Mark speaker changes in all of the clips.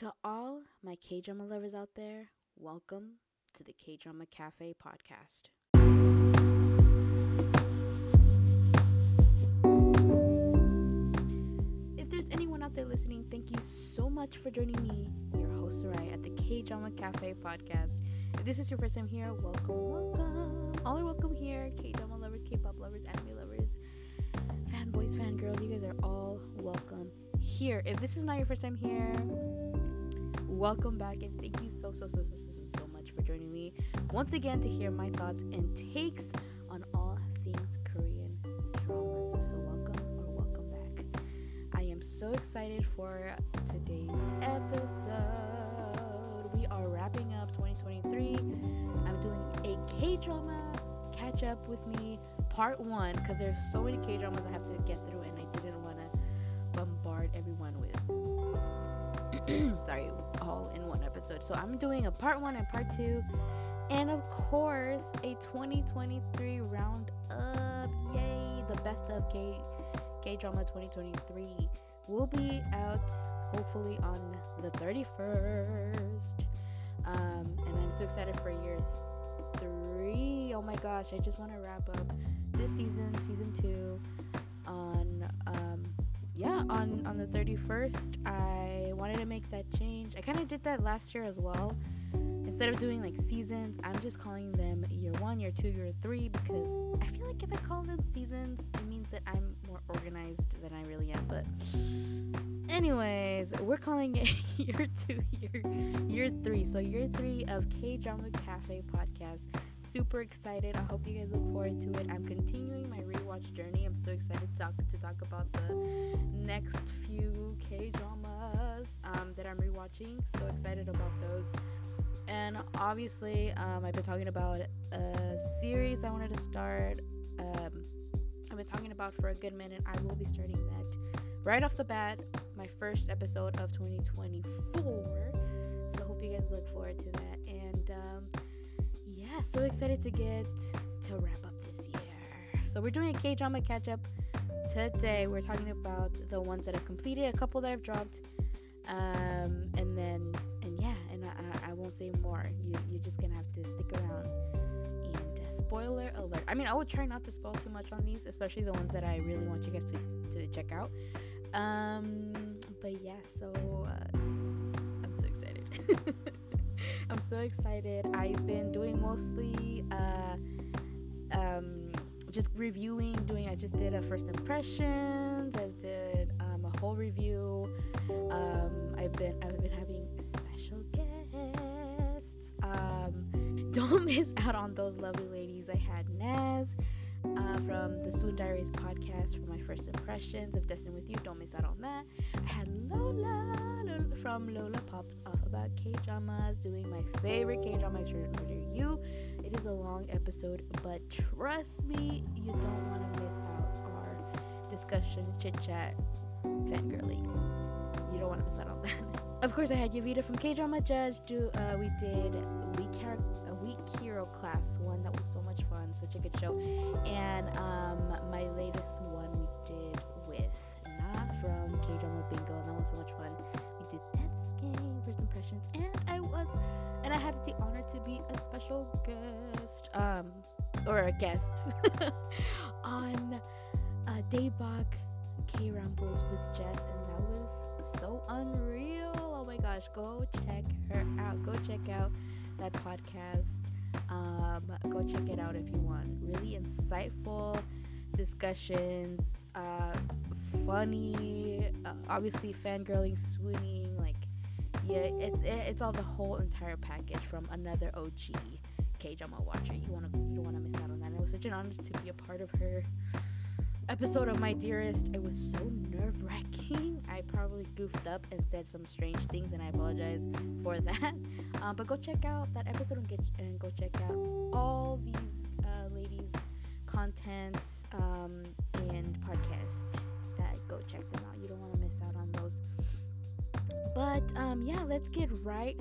Speaker 1: To all my K drama lovers out there, welcome to the K Drama Cafe podcast. If there's anyone out there listening, thank you so much for joining me, your host Sarai, at the K Drama Cafe podcast. If this is your first time here, welcome, welcome. All are welcome here. K drama lovers, K pop lovers, anime lovers, fanboys, fangirls, you guys are all welcome here. If this is not your first time here, welcome back and thank you so so so so so so much for joining me once again to hear my thoughts and takes on all things Korean dramas. So welcome or welcome back. I am so excited for today's episode. We are wrapping up 2023. I'm doing a K drama catch up with me part one because there's so many K dramas I have to get through and I didn't want to bombard everyone with sorry all in one episode. So i'm doing a part one and part two. And of course a 2023 round up. Yay the best of k k drama 2023 will be out hopefully on the 31st um, and i'm so excited for year three. Oh my gosh i just want to wrap up this season season two on um, yeah, on on the 31st, I wanted to make that change. I kind of did that last year as well. Instead of doing like seasons, I'm just calling them year one, year two, year three because I feel like if I call them seasons, it means that I'm more organized than I really am. But anyways, we're calling it year two, year year three. So year three of K Drama Cafe podcast super excited. I hope you guys look forward to it. I'm continuing my rewatch journey. I'm so excited to talk to talk about the next few K dramas um, that I'm rewatching. So excited about those. And obviously, um, I've been talking about a series I wanted to start. Um, I've been talking about for a good minute. I will be starting that right off the bat. My first episode of 2024. So hope you guys look forward to that. And um, yeah, so excited to get to wrap up this year. So we're doing a K drama catch up today. We're talking about the ones that I've completed, a couple that I've dropped, um, and then I, I won't say more. You you're just gonna have to stick around. And uh, spoiler alert. I mean, I would try not to spoil too much on these, especially the ones that I really want you guys to to check out. Um, but yeah, so uh, I'm so excited. I'm so excited. I've been doing mostly uh, um, just reviewing, doing. I just did a first impressions. I did um, a whole review. Um, I've been I've been having special. Um, don't miss out on those lovely ladies. I had Naz. Uh, from the Swoon Diaries podcast for my first impressions of Destined with You. Don't miss out on that. I had Lola, Lola from Lola Pops Off about K dramas, doing my favorite K drama extraordinary you. It is a long episode, but trust me, you don't want to miss out our discussion, chit chat, fangirling. You don't want to miss out on that. of course, I had Yavita from K Drama Judge. Do uh, we did we character Weak Hero class, one that was so much fun, such a good show. And um, my latest one we did with Na from K Drama Bingo, and that was so much fun. We did Death's Game, First Impressions, and I was, and I had the honor to be a special guest, um, or a guest on uh, Daebak K Rambles with Jess, and that was so unreal. Oh my gosh, go check her out. Go check out that podcast. Um, go check it out if you want. Really insightful discussions, uh, funny, uh, obviously fangirling, swooning, like yeah, it's it, it's all the whole entire package from another OG K drama watcher. You wanna you don't wanna miss out on that. And it was such an honor to be a part of her episode of My Dearest, it was so nerve wracking. I probably goofed up and said some strange things, and I apologize for that. Um, but go check out that episode and, get, and go check out all these uh, ladies' contents um, and podcast. Uh, go check them out. You don't want to miss out on those. But um, yeah, let's get right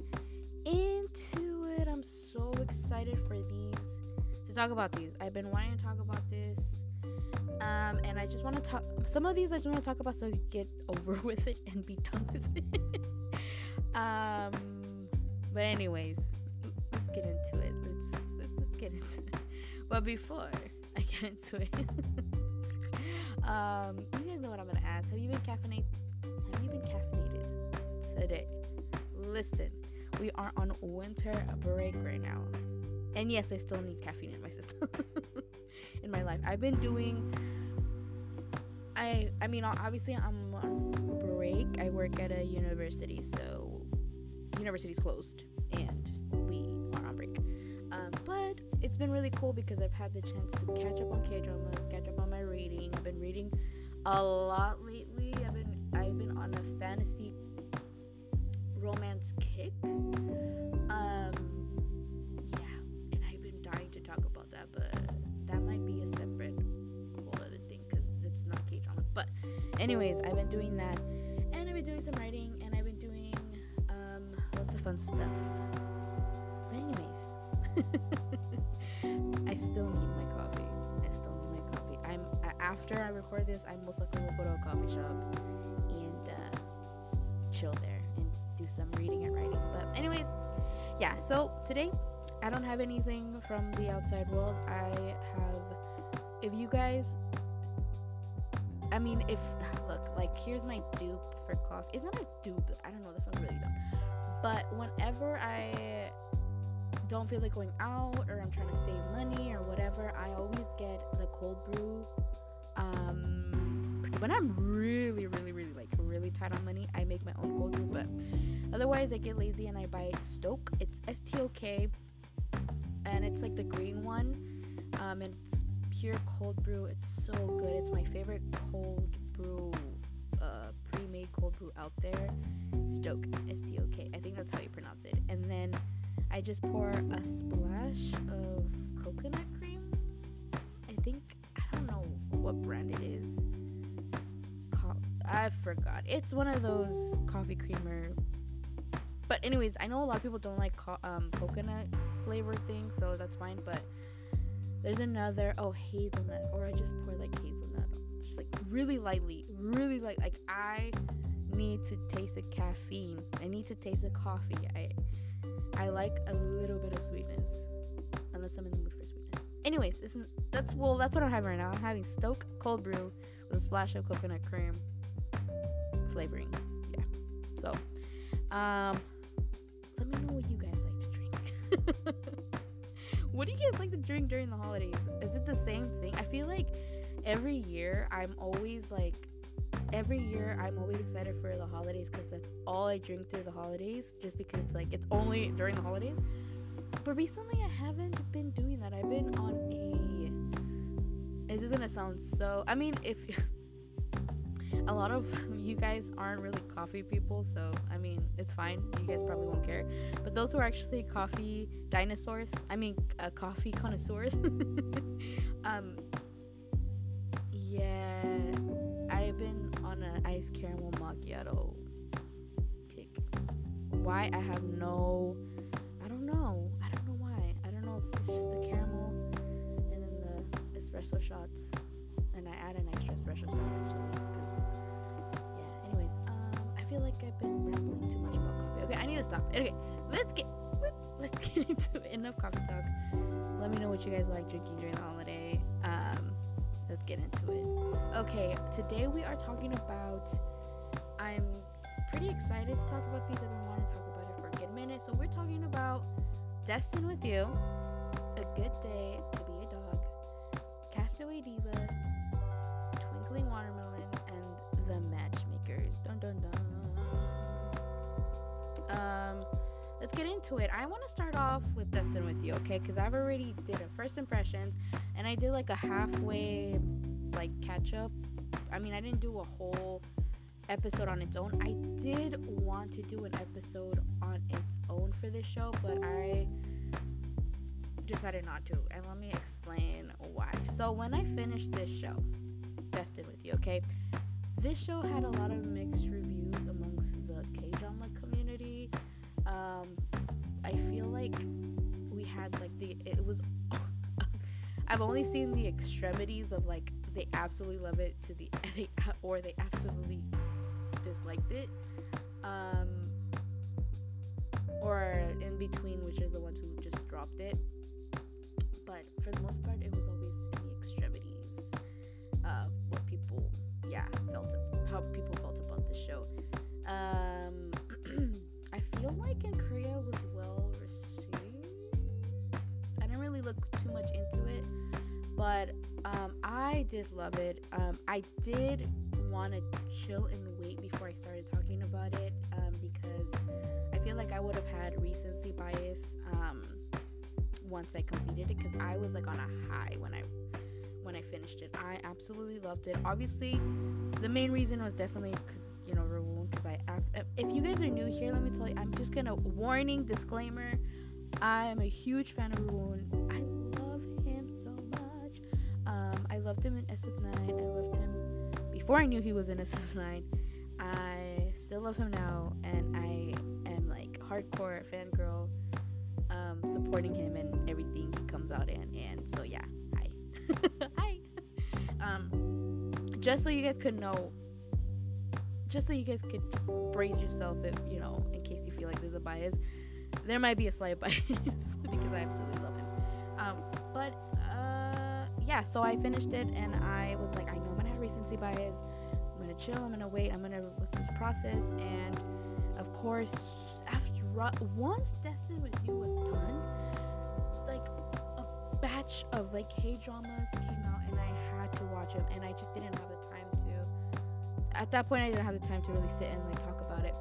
Speaker 1: into it. I'm so excited for these to talk about these. I've been wanting to talk about this um, and I just want to talk. Some of these I just want to talk about so I get over with it and be done with it. Um, but anyways, let's get into it. Let's let's, let's get into it. But before I get into it, um, you guys know what I'm gonna ask. Have you been caffeinated? Have you been caffeinated today? Listen, we are on winter break right now, and yes, I still need caffeine in my system. In my life, I've been doing. I I mean, obviously, I'm on break. I work at a university, so university's closed, and we are on break. Um, but it's been really cool because I've had the chance to catch up on K dramas, catch up on my reading. I've been reading a lot lately. I've been I've been on a fantasy romance kick. Um, anyways, I've been doing that, and I've been doing some writing, and I've been doing um, lots of fun stuff. But anyways. I still need my coffee. I still need my coffee. I'm after I record this, I most likely will go to a coffee shop and uh, chill there and do some reading and writing. But anyways, yeah. So today, I don't have anything from the outside world. I have. If you guys, I mean, if like here's my dupe for coffee. It's not that a dupe. I don't know. That sounds really dumb. But whenever I don't feel like going out or I'm trying to save money or whatever, I always get the cold brew. Um, when I'm really, really, really like really tight on money, I make my own cold brew. But otherwise, I get lazy and I buy Stok. It's S T O K, and it's like the green one. Um, and it's pure cold brew. It's so good. It's my favorite cold brew, uh, pre-made cold brew out there. Stok, S T O K. I think that's how you pronounce it. And then I just pour a splash of coconut cream. I think I don't know what brand it is. Co- I forgot. It's one of those coffee creamer. But anyways, I know a lot of people don't like co- um, coconut flavored things, so that's fine. But there's another oh hazelnut, or I just pour like hazelnut, just like really lightly, really light. Like I need to taste the caffeine. I need to taste the coffee. I I like a little bit of sweetness, unless I'm in the mood for sweetness. Anyways, isn't that's well, that's what I'm having right now. I'm having Stok cold brew with a splash of coconut cream flavoring. Yeah. So, um, let me know what you guys like to drink. what do you guys like to drink during the holidays? Is it the same thing? I feel like every year I'm always like every year I'm always excited for the holidays because that's all I drink through the holidays, just because it's like it's only during the holidays. But recently I haven't been doing that. I've been on a. this Is gonna sound so? I mean, if a lot of you guys aren't really coffee people, so I mean, it's fine. You guys probably won't care. But those who are actually coffee dinosaurs, I mean, uh, coffee connoisseurs, um, yeah, I've been on an iced caramel macchiato kick. Why? I have no. I don't know. I don't know why. I don't know if it's just the caramel and then the espresso shots. And I add an extra espresso shot actually. Because, yeah. Anyways, um, I feel like I've been rambling too much about coffee. Okay, I need to stop. Okay, let's get. Let's get into enough coffee talk. Let me know what you guys like drinking during the holiday. Um, let's get into it. Okay, today we are talking about. I'm pretty excited to talk about these. I've been wanting to talk about it for a good minute. So we're talking about Destined with You, A Good Day to Be a Dog, Castaway Diva, Twinkling Watermelon, and The Matchmakers. Dun dun dun. Um, let's get into it. I want to start off with Destined with You, okay? Because I've already did a first impressions, and I did like a halfway like catch up. I mean, I didn't do a whole episode on its own. I did want to do an episode on its own for this show, but I decided not to. And let me explain why. So, when I finished this show, Destined with You, okay, this show had a lot of mixed reviews amongst the K drama community. Um, I feel like we had like the it was. I've only seen the extremities of like they absolutely love it to the they or they absolutely disliked it. Um, or in between, which are the ones who just dropped it. But for the most part, it was always in the extremities of what people, yeah, felt how people felt about the show. Um, I feel like in Korea was but um, I did love it. Um, I did want to chill and wait before I started talking about it um, because I feel like I would have had recency bias um, once I completed it because I was like on a high when I when I finished it. I absolutely loved it. Obviously, the main reason was definitely because you know Rowoon. Because I act. If you guys are new here, let me tell you, I'm just gonna warning disclaimer. I am a huge fan of Rowoon. I loved him in SF9. I loved him before I knew he was in SF9. I still love him now, and I am like hardcore fangirl, um, supporting him and everything he comes out in. And so yeah, hi, hi. Um, just so you guys could know, just so you guys could brace yourself if you know, in case you feel like there's a bias, there might be a slight bias because I absolutely love him. Um, but yeah, so I finished it and I was like, I know I'm gonna have recency bias. I'm gonna chill. I'm gonna wait. I'm gonna with this process and of course after once Destined with You was done, like a batch of like K dramas came out and I had to watch them and I just didn't have the time to. At that point, I didn't have the time to really sit and like talk about it.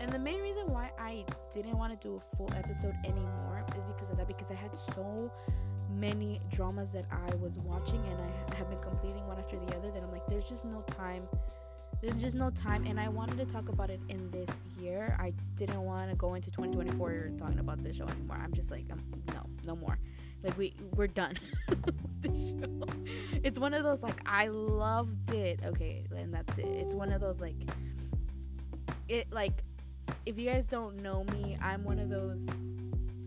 Speaker 1: And the main reason why I didn't want to do a full episode anymore is because of that. Because I had so many dramas that I was watching and I have been completing one after the other that I'm like, there's just no time. There's just no time and i wanted to talk about it in this year. I didn't want to go into 2024 talking about this show anymore. I'm just like um, no no more. Like we we're done it's one of those like i loved it. Okay and that's it. It's one of those like it like if you guys don't know me i'm one of those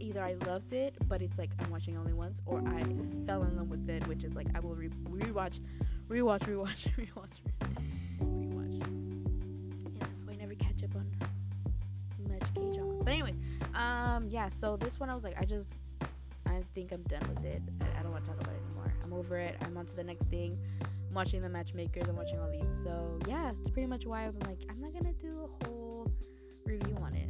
Speaker 1: either i loved it but it's like i'm watching only once or i fell in love with it which is like i will re- rewatch rewatch rewatch rewatch rewatch. Yeah, that's why I never catch up on much K dramas. But anyways, um, yeah. So this one I was like, I just, I think I'm done with it. I, I don't want to talk about it anymore. I'm over it. I'm on to the next thing. I'm watching the matchmakers. I'm watching all these. So yeah, it's pretty much why I'm like, I'm not gonna do a whole review on it.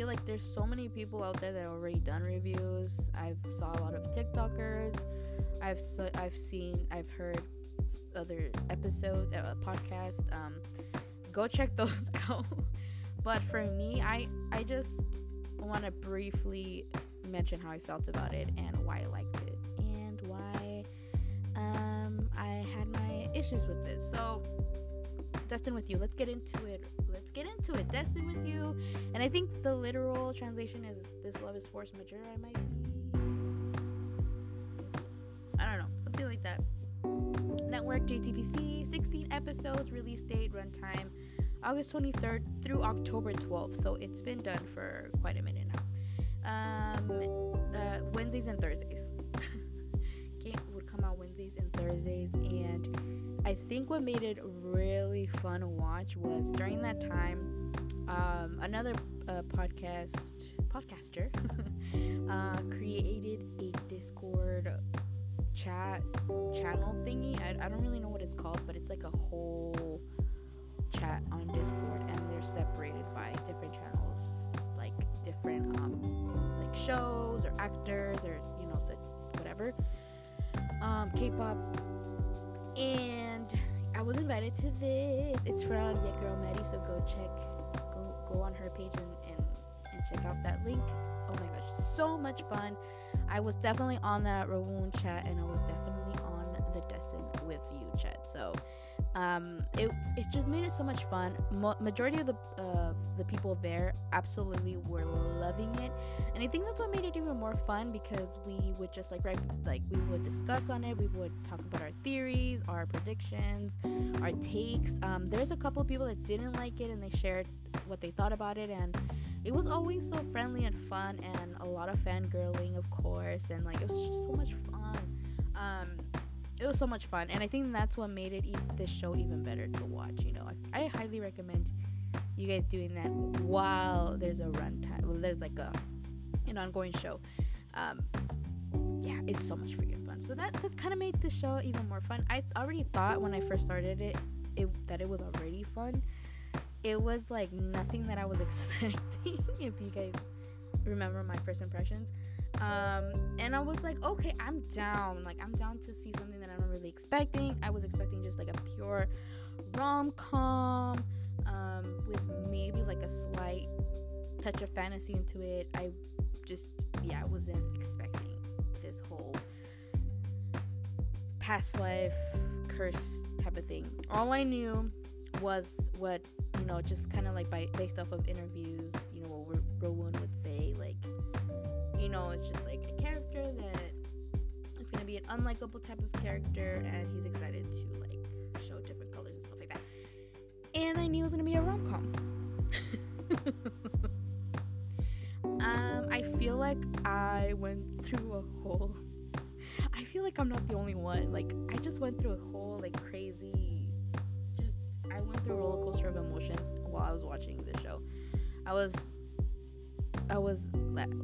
Speaker 1: Feel like there's so many people out there that already done reviews. I've saw a lot of TikTokers. I've so, I've seen I've heard other episodes, uh, podcast. Um, go check those out. But for me, I I just want to briefly mention how I felt about it and why I liked it and why um, I had my issues with this. So, Destined, with You. Let's get into it. Let's get into it. Destined with You. And I think the literal translation is This Love is Force Majeure. I might be. I don't know. Something like that. Network JTBC. 16 episodes. Release date. Runtime. August 23rd through October 12th. So it's been done for quite a minute now. Um, uh, Wednesdays and Thursdays. Game would come out Wednesdays and Thursdays, and I think what made it really fun to watch was during that time, um, another uh, podcast podcaster uh, created a Discord chat channel thingy. I, I don't really know what it's called, but it's like a whole chat on Discord and they're separated by different channels, like different um like shows or actors or you know whatever. Um K-pop and I was invited to this. It's from Yeah Girl Maddie, so go check go go on her page and, and, and check out that link. Oh my gosh, so much fun. I was definitely on that Rowoon chat and I was definitely on the Destined with You chat. So um, it it just made it so much fun. Mo- majority of the uh, the people there absolutely were loving it, and I think that's what made it even more fun because we would just like like we would discuss on it. We would talk about our theories, our predictions, our takes. Um, there's a couple people that didn't like it and they shared what they thought about it, and it was always so friendly and fun, and a lot of fangirling, of course, and like it was just so much fun. Um, it was so much fun and i think that's what made it this show even better to watch you know I, I highly recommend you guys doing that while there's a runtime well there's like a an ongoing show. Um, yeah, it's so much freaking fun. So that that kind of made the show even more fun. I already thought when I first started it, it that it was already fun. It was like nothing that I was expecting. if you guys remember my first impressions, um, and I was like, okay, I'm down. Like I'm down to see something that I'm not really expecting. I was expecting just like a pure rom com um, with maybe like a slight touch of fantasy into it. I just yeah, I wasn't expecting this whole past life curse type of thing. All I knew was what you know, just kind of like by based off of interviews, you know, what Rowoon know, it's just like a character that it's gonna be an unlikable type of character, and he's excited to like show different colors and stuff like that. And I knew it was gonna be a rom com. um, I feel like I went through a whole. I feel like I'm not the only one. Like I just went through a whole like crazy. Just I went through a roller coaster of emotions while I was watching this show. I was, I was,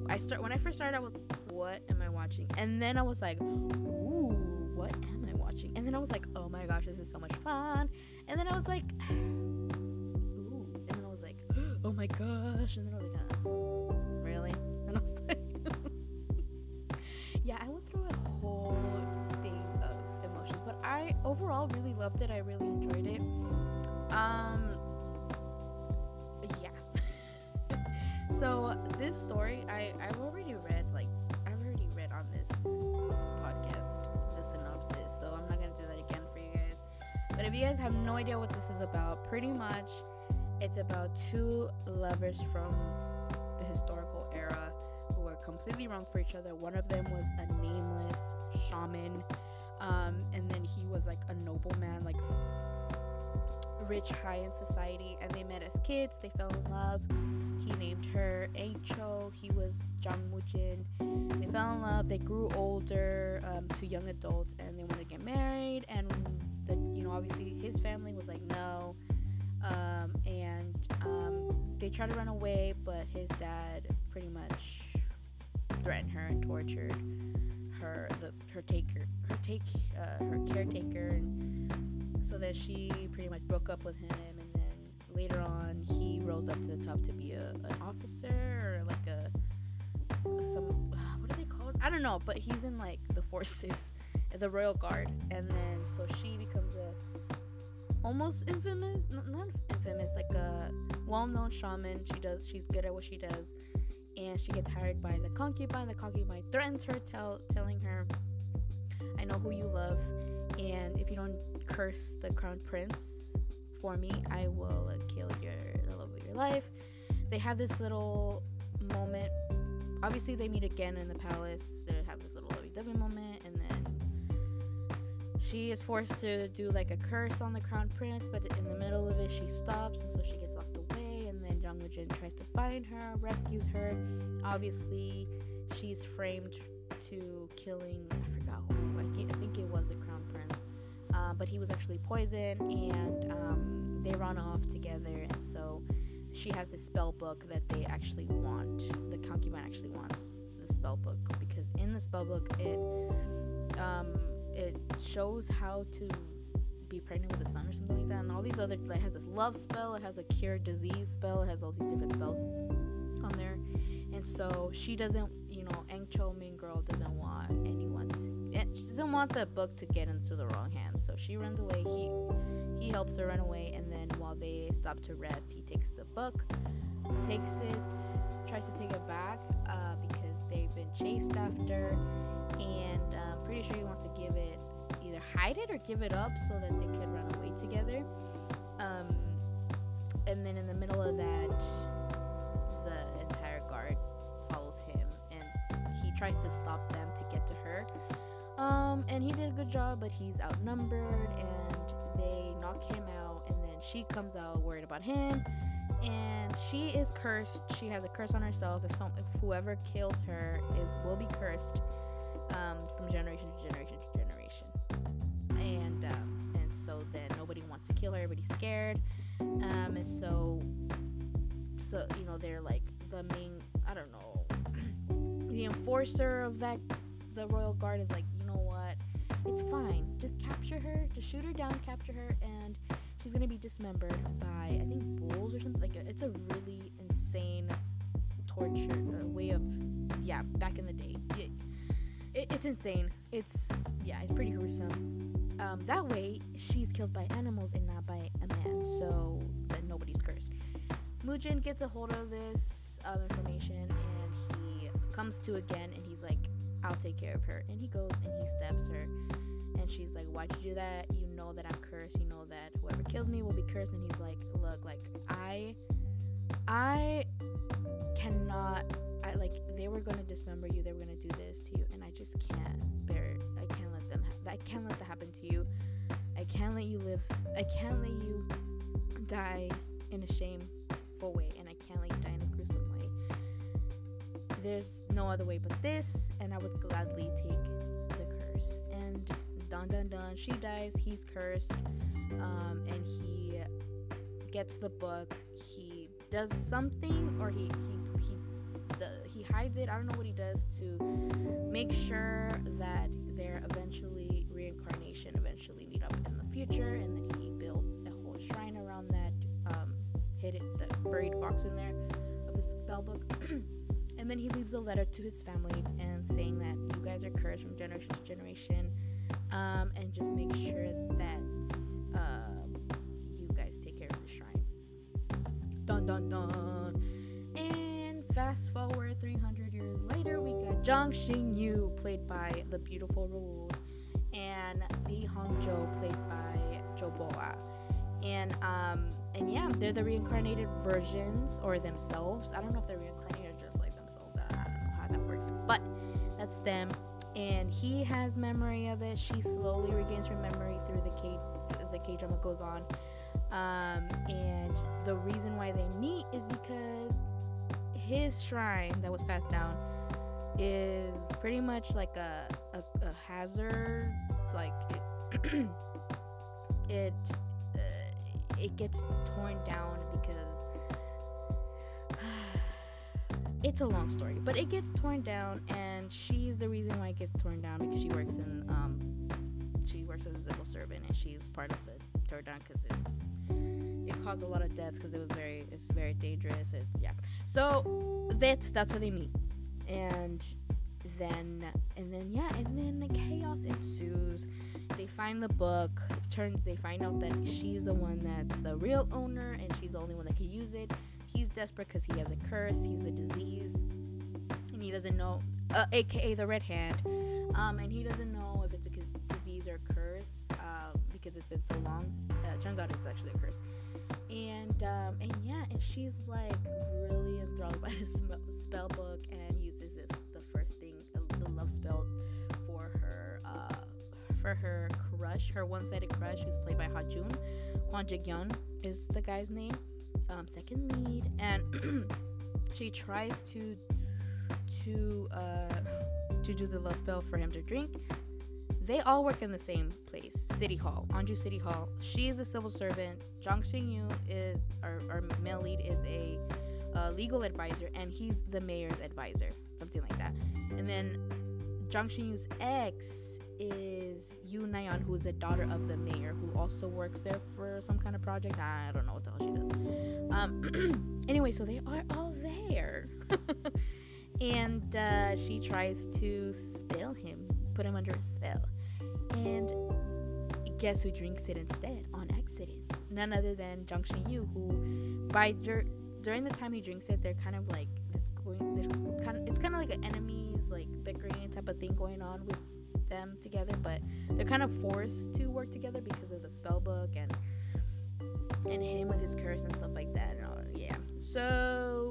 Speaker 1: I start when I first started. I was, what am I watching? And then I was like, ooh, what am I watching? And then I was like, oh my gosh, this is so much fun. And then I was like, ooh, and then I was like, oh my gosh. And then I was like, uh, really? And I was like, yeah, I went through a whole thing of emotions, but I overall really loved it. I really enjoyed it. Um, so this story, I I've already read like I've already read on this podcast the synopsis, so I'm not gonna do that again for you guys. But if you guys have no idea what this is about, pretty much it's about two lovers from the historical era who were completely wrong for each other. One of them was a nameless shaman, um, and then he was like a nobleman, like rich, high in society, and they met as kids. They fell in love. He named her Cho. He was Jang Mujin. They fell in love. They grew older um, to young adults, and they wanted to get married. And the, you know, obviously his family was like no. Um, and um, they tried to run away, but his dad pretty much threatened her and tortured her, the her taker, her take, uh, her caretaker, and so then she pretty much broke up with him. And then later on, he rose up to the top to be a an officer or like a some what are they called? I don't know, but he's in like the forces, the royal guard, and then so she becomes a almost infamous, not, infamous, like a well-known shaman. She does, she's good at what she does, and she gets hired by the concubine. The concubine threatens her, tell, telling her, "I know who you love, and if you don't curse the crown prince for me, I will uh, kill your the love of your life." They have this little moment. Obviously, they meet again in the palace. They have this little lovey-dovey moment, and then she is forced to do like a curse on the crown prince, but in the middle of it, she stops, and so she gets. Jin tries to find her, rescues her. Obviously, she's framed to killing. I forgot who. I think it was the crown prince, uh, but he was actually poisoned, and um, they run off together. And so she has this spell book that they actually want. The concubine actually wants the spell book because in the spell book it. Um, it shows how to be pregnant with a son or something like that. And all these other, like, has this love spell, it has a cure disease spell, it has all these different spells on there. And so she doesn't, you know, Eng Cho, main girl, doesn't want anyone to, she doesn't want the book to get into the wrong hands. So she runs away. He, he helps her run away. And then while they stop to rest, he takes the book, takes it, tries to take it back uh, because they've been chased after. And I'm pretty sure he wants to give it either hide it or give it up so that they could run away together. Um, and then in the middle of that, the entire guard follows him and he tries to stop them to get to her. Um, and he did a good job, but he's outnumbered and they knock him out. And then she comes out worried about him. And she is cursed. She has a curse on herself. If some, if whoever kills her is will be cursed um, from generation to generation. So then nobody wants to kill her. Everybody's scared. Um, and so so you know they're like the main. I don't know. the enforcer of that the royal guard is like, you know what? It's fine. Just capture her. Just shoot her down, capture her, and she's gonna be dismembered by I think bulls or something. Like it's a really insane torture uh, way of yeah back in the day. It, it's insane. It's yeah, it's pretty gruesome. Um, that way, she's killed by animals and not by a man, so that nobody's cursed. Mujin gets a hold of this um, information and he comes to again and he's like, I'll take care of her. And he goes and he stabs her. And she's like, Why'd you do that? You know that I'm cursed. You know that whoever kills me will be cursed. And he's like, Look, like, I, I cannot, I like, they were gonna dismember you. They were gonna do this to you. And I just can't bear it. I can't let them, ha- I can't let that happen to you. I can't let you live, I can't let you die in a shameful way. And I can't let you die in a gruesome way. There's no other way but this. And I would gladly take the curse. And dun dun dun, she dies. He's cursed. Um, and he gets the book. Does something, or he he he he hides it. I don't know what he does to make sure that their eventually reincarnation eventually meet up in the future, and then he builds a whole shrine around that um, hidden the buried box in there of the spell book. and then he leaves a letter to his family and saying that you guys are cursed from generation to generation, um, and just make sure that uh, Dun dun dun. And fast forward 300 years later, we got Jang Shin-yu, played by the beautiful Rowoon, and Lee Hong-jo, played by Jo Bo-ah. And um, and yeah, they're the reincarnated versions or themselves. I don't know if they're reincarnated or just like themselves. I don't know how that works, but that's them. And he has memory of it. She slowly regains her memory through the K as the K drama goes on. Um, and the reason why they meet is because his shrine that was passed down is pretty much like a, a, a hazard. Like it, it, uh, it gets torn down because it's a long story, but it gets torn down, and she's the reason why it gets torn down because she works in um, she works as a civil servant, and she's part of the tear down because it caused a lot of deaths because it was very it's very dangerous and yeah. So that's that's where they meet. And then and then yeah and then the chaos ensues. They find the book. Turns they find out that she's the one that's the real owner and she's the only one that can use it. He's desperate because he has a curse. He's a disease. And he doesn't know uh, aka the red hand. Um, and he doesn't know if it's a disease or curse uh, because it's been so long. Uh, turns out it's actually a curse and um, and yeah, and she's like really enthralled by this spell book and uses this the first thing, uh, the love spell for her uh, for her crush, her one-sided crush, who's played by Hajun. Hwang Jae-gyun is the guy's name, um, second lead, and she tries to to uh, to do the love spell for him to drink they all work in the same place, City Hall, Anju City Hall. She is a civil servant. Jang Shin-yu is, our, our male lead, is a uh, legal advisor, and he's the mayor's advisor, something like that. And then Jang Shin-yu's ex is Yu Nayan, who is the daughter of the mayor, who also works there for some kind of project. I don't know what the hell she does. Um, anyway, so they are all there. and uh, she tries to spell him, put him under a spell. And guess who drinks it instead on accident? None other than Jang Shin-yu, who by dur- during the time he drinks it, they're kind of like this going. Kind of it's kind of like an enemies like bickering type of thing going on with them together, but they're kind of forced to work together because of the spell book and and him with his curse and stuff like that. And all, yeah, so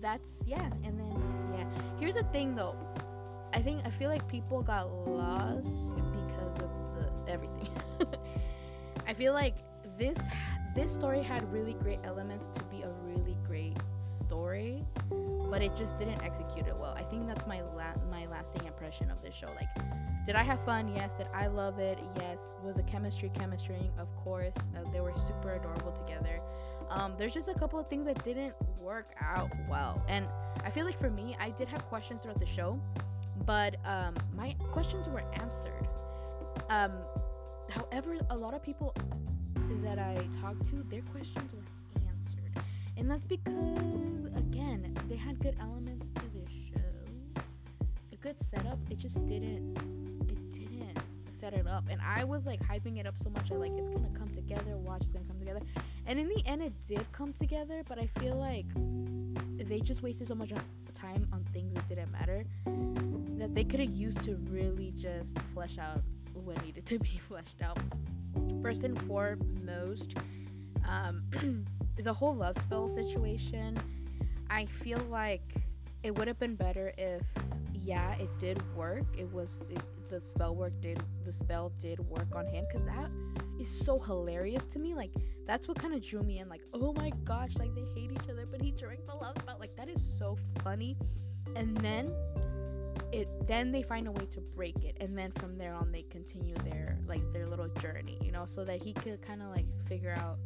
Speaker 1: that's yeah, and then yeah. Here's the thing though. I think I feel like people got lost because of the everything. I feel like this this story had really great elements to be a really great story, but it just didn't execute it well. I think that's my la- my lasting impression of this show. Like, did I have fun? Yes. Did I love it? Yes. Was the chemistry chemistry? Of course. Uh, they were super adorable together. Um, there's just a couple of things that didn't work out well, and I feel like for me, I did have questions throughout the show, but um, my questions were answered. Um, however, a lot of people that I talked to, their questions were answered, and that's because again, they had good elements to this show, a good setup. It just didn't. It didn't set it up, and I was like hyping it up so much. I like it's gonna come together. Watch, it's gonna come together, and in the end, it did come together. But I feel like they just wasted so much time on things that didn't matter that they could have used to really just flesh out what needed to be fleshed out. First and foremost, um, the whole love spell situation. I feel like it would have been better if, yeah, it did work. It was it, the spell work did the spell did work on him because that is so hilarious to me. Like that's what kind of drew me in. Like oh my gosh, like they hate each other, but he drank the love spell. Like that is so funny. And then it then they find a way to break it and then from there on they continue their like their little journey you know so that he could kind of like figure out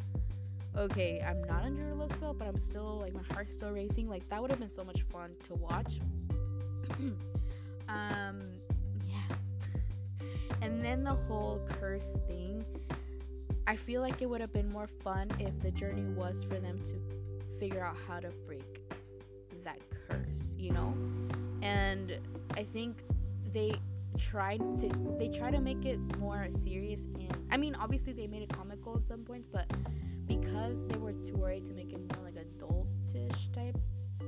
Speaker 1: okay i'm not under a love spell but i'm still like my heart's still racing. Like that would have been so much fun to watch. Um yeah. And then the whole curse thing i feel like it would have been more fun if the journey was for them to figure out how to break that curse you know? And I think they tried to they try to make it more serious and I mean obviously they made it comical at some points but because they were too worried to make it more like adultish type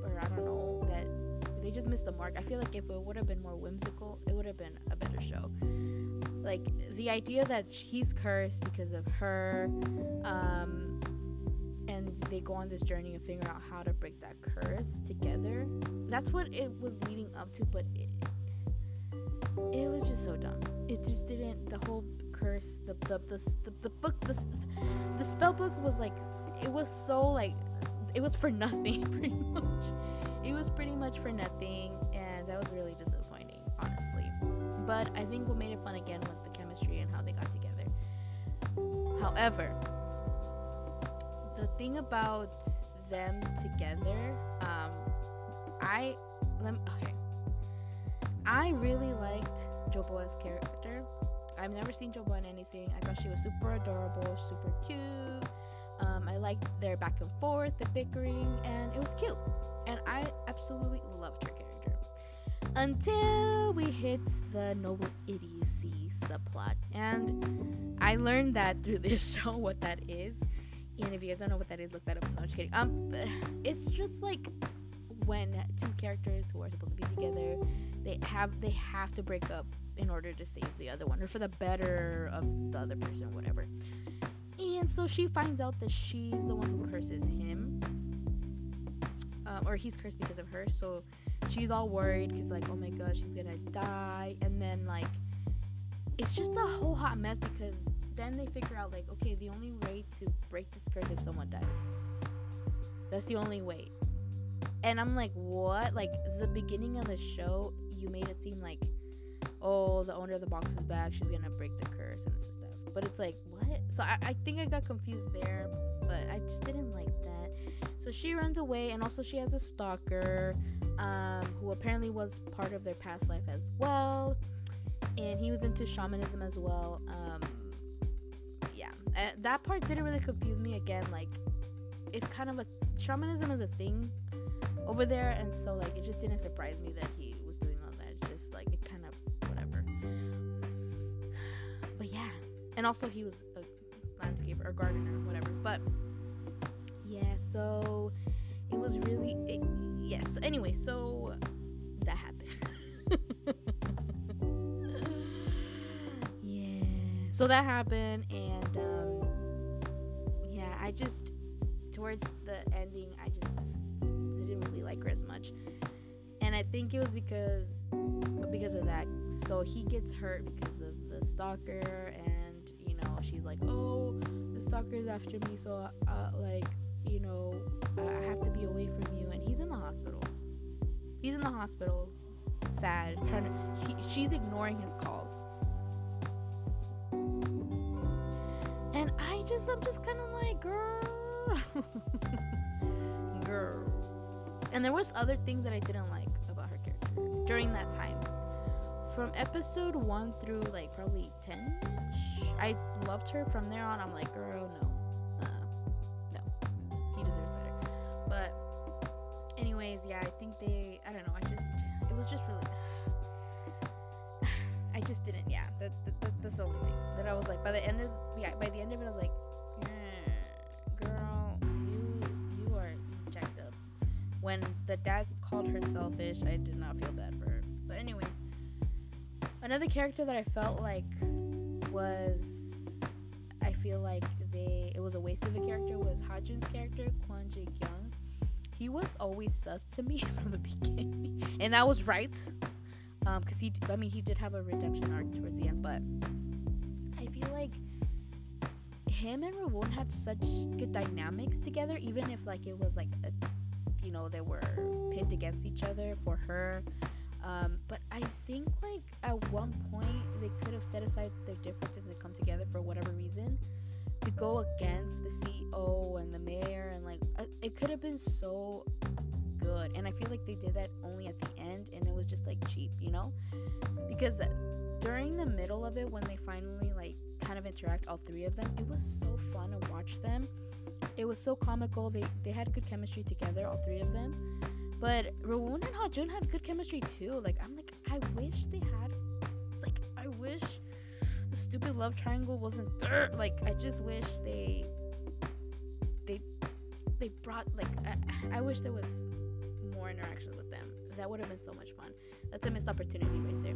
Speaker 1: or I don't know that they just missed the mark. I feel like if it would have been more whimsical, it would have been a better show. Like the idea that he's cursed because of her, um, and they go on this journey and figure out how to break that curse together. That's what it was leading up to, but it, it was just so dumb. It just didn't. The whole curse, the the the the, the book, the the spell book was like, it was so like, it was for nothing pretty much. It was pretty much for nothing, and that was really disappointing, honestly. But I think what made it fun again was the chemistry and how they got together. However, the thing about them together, um, I okay. I really liked Jo Bo-ah's character. I've never seen Jo Bo-ah in anything. I thought she was super adorable, super cute. Um, I liked their back and forth, the bickering, and it was cute. And I absolutely loved her character. Until we hit the noble idiocy subplot. And I learned that through this show what that is. And if you guys don't know what that is, look that up. No, I'm just kidding. Um, it's just like when two characters who are supposed to be together, they have they have to break up in order to save the other one or for the better of the other person, whatever. And so she finds out that she's the one who curses him, um, or he's cursed because of her. So she's all worried because like, oh my gosh, she's gonna die. And then like, it's just a whole hot mess because then they figure out like okay the only way to break this curse if someone dies. That's the only way. And i'm like what? Like the beginning of the show you made it seem like oh the owner of the box is back she's gonna break the curse and this and stuff. But it's like what? So I, I think i got confused there but i just didn't like that. So she runs away and also she has a stalker um, who apparently was part of their past life as well. And he was into shamanism as well um, uh, that part didn't really confuse me again. Like, it's kind of a shamanism is a thing over there, and so like it just didn't surprise me that he was doing all that. Just like it kind of whatever. But yeah, and also he was a landscaper or gardener, whatever. But yeah, so it was really it, yes. Anyway, so that happened. so that happened, and. Um, yeah, I just towards the ending I just didn't really like her as much. And I think it was because because of that. So he gets hurt because of the stalker and you know, she's like, "Oh, the stalker's after me, so uh, like, you know, I have to be away from you." And he's in the hospital. He's in the hospital, sad, trying to he, she's ignoring his calls. And I just, I'm just kind of like, girl, girl. And there was other things that I didn't like about her character during that time. From episode one through like probably ten, I loved her. From there on, I'm like, girl, no, uh, no, he deserves better. But, anyways, yeah, I think they. I don't know. I just, it was just really. I just didn't. Yeah, that, that, that, that's the only thing that I was like. By the end of yeah, by the end of it, I was like, yeah, girl, you you are jacked up. When the dad called her selfish, I did not feel bad for her. But anyways, another character that I felt like was I feel like they it was a waste of a character was Hajun's character Kwon Jae Kyung. He was always sus to me from the beginning, and that was right. Um, cause he, I mean, he did have a redemption arc towards the end, but I feel like him and Rowoon had such good dynamics together, even if like it was like a, you know, they were pinned against each other for her. Um, but I think like at one point they could have set aside their differences and come together for whatever reason to go against the CEO and the mayor and like uh, it could have been so good and I feel like they did that only at the end and it was just like cheap, you know? Because during the middle of it when they finally like kind of interact all three of them, it was so fun to watch them. It was so comical. They they had good chemistry together, all three of them. But Rowoon and Hajun had good chemistry too. Like I'm like I wish they had like I wish the stupid love triangle wasn't there. Like I just wish they they they brought like I, I wish there was more interactions with them. That would have been so much fun. That's a missed opportunity right there.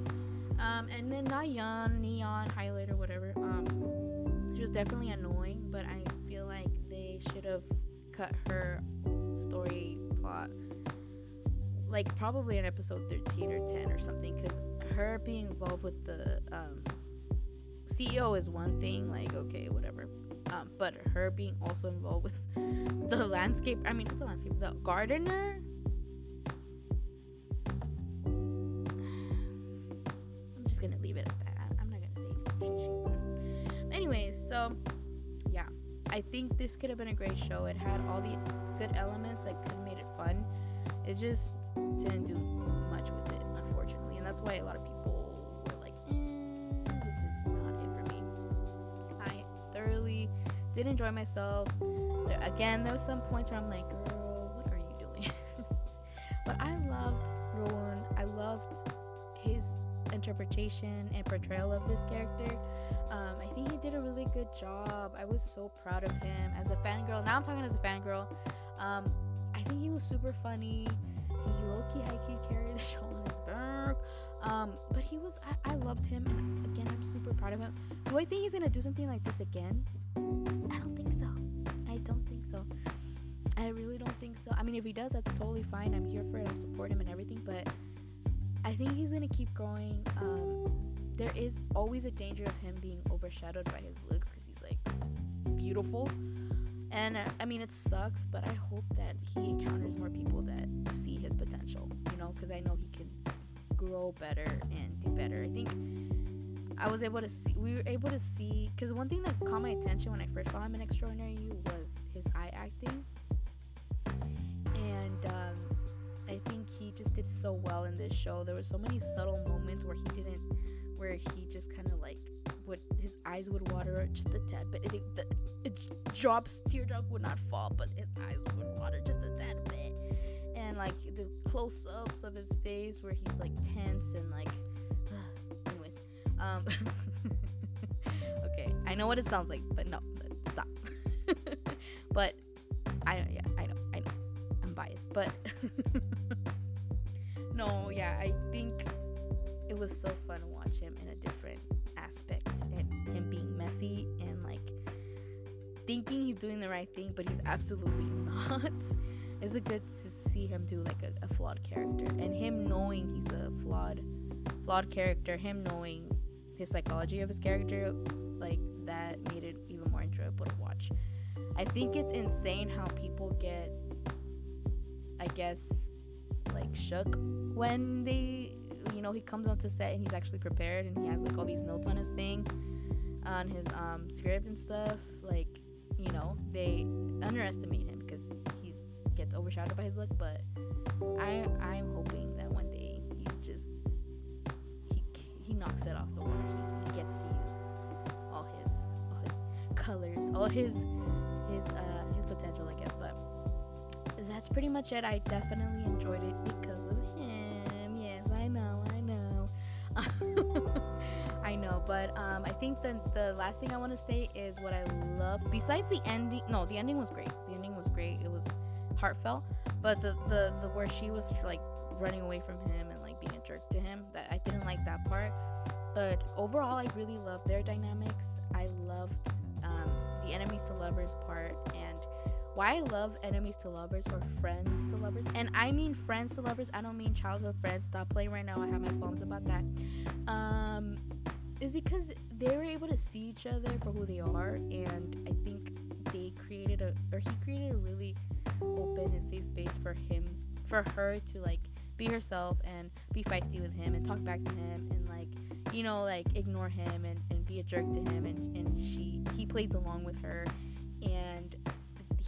Speaker 1: Um, and then Nayeon, Neon, Highlighter, whatever. Um, she was definitely annoying, but I feel like they should have cut her story plot like probably in episode 13 or 10 or something because her being involved with the um, ceo is one thing like okay whatever um, but her being also involved with the landscape i mean not the landscape the gardener gonna leave it at that i'm not gonna say anymore anyways so yeah i think this could have been a great show it had all the good elements that could have made it fun it just didn't do much with it, unfortunately, and that's why a lot of people were like, eh, "This is not it for me." I thoroughly did enjoy myself. There, again, there was some points where I'm like, "Girl, what are you doing?" but I loved Rowoon. I loved his interpretation and portrayal of this character. Um, I think he did a really good job. I was so proud of him as a fangirl. Now I'm talking as a fangirl. Um, I think he was super funny. He low key high key carried the show on his back. Um, but he was I, I loved him and again I'm super proud of him. Do I think he's gonna do something like this again? I don't think so. I don't think so. I really don't think so. I mean if he does that's totally fine. I'm here for it. I'll support him and everything, but I think he's gonna keep growing. Um, there is always a danger of him being overshadowed by his looks because he's like beautiful and uh, I mean, it sucks, but I hope that he encounters more people that see his potential, you know, because I know he can grow better and do better. I think I was able to see, we were able to see, because one thing that caught my attention when I first saw him in Extraordinary You was his eye acting. He just did so well in this show. There were so many subtle moments where he didn't, where he just kind of like would his eyes would water just a tad bit. It, it, it drops teardrop would not fall, but his eyes would water just a tad bit. And like the close ups of his face where he's like tense and like anyways. Um Okay, I know what it sounds like, but no, stop. but I yeah, I know, I know. I'm biased, but yeah, I think it was so fun to watch him in a different aspect and him being messy and like thinking he's doing the right thing, but he's absolutely not. It's a good to see him do like a, a flawed character and him knowing he's a flawed flawed character, him knowing his psychology of his character, like that made it even more enjoyable to watch. I think it's insane how people get I guess like shook when they you know he comes onto set and he's actually prepared and he has like all these notes on his thing on his um script and stuff like you know, they underestimate him because he gets overshadowed by his look. But I I'm hoping that one day he's just he he knocks it off the water. He, he gets to use all his all his colors, all his his uh his potential, I guess. That's pretty much it. I definitely enjoyed it because of him. Yes, I know, I know. I know, but um, I think the the last thing I want to say is what I love. Besides the ending, no, the ending was great. The ending was great. It was heartfelt, but the the the where she was like running away from him and like being a jerk to him, that I didn't like that part. But overall, I really loved their dynamics. I loved um, the enemies to lovers part and why I love enemies to lovers or friends to lovers. And I mean friends to lovers. I don't mean childhood friends. Stop playing right now. I have my phones about that. Um, is because they were able to see each other for who they are, and I think they created a or he created a really open and safe space for him for her to like be herself and be feisty with him and talk back to him and like you know like ignore him and, and be a jerk to him and, and she he plays along with her and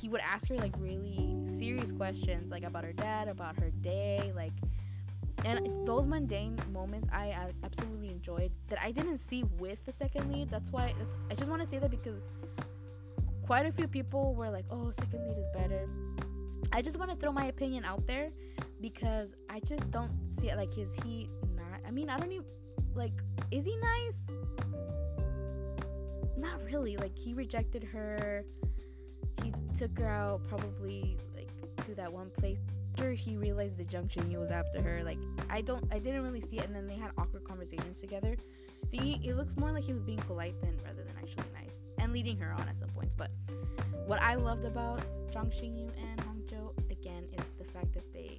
Speaker 1: he would ask her like really serious questions like about her dad about her day like and those mundane moments I, absolutely enjoyed that I didn't see with the second lead. That's why that's, I just want to say that because quite a few people were like, "Oh, second lead is better." I just want to throw my opinion out there because I just don't see it. Like, is he not? I mean, I don't even like. Is he nice? Not really. Like, he rejected her. Took her out probably like to that one place. After he realized the junction he was after her like i don't i didn't really see it and then they had awkward conversations together. He, it looks more like he was being polite than rather than actually nice and leading her on at some points but what i loved about Jang Shin-yu and Hong Jo again is the fact that they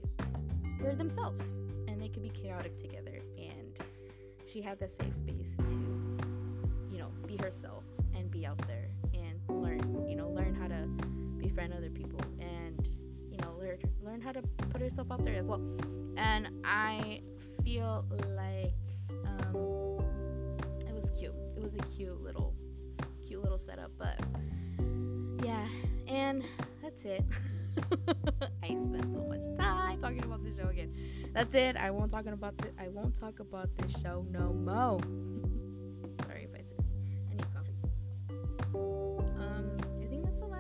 Speaker 1: were themselves and they could be chaotic together and she had that safe space to you know be herself and be out there and learn you know learn how to befriend other people and you know learn learn how to put herself out there as well. And I feel like um, it was cute. It was a cute little cute little setup, but yeah, and that's it. I spent so much time talking about the show again. That's it. I won't talking about the I won't talk about this show no more. Sorry if I said I need coffee.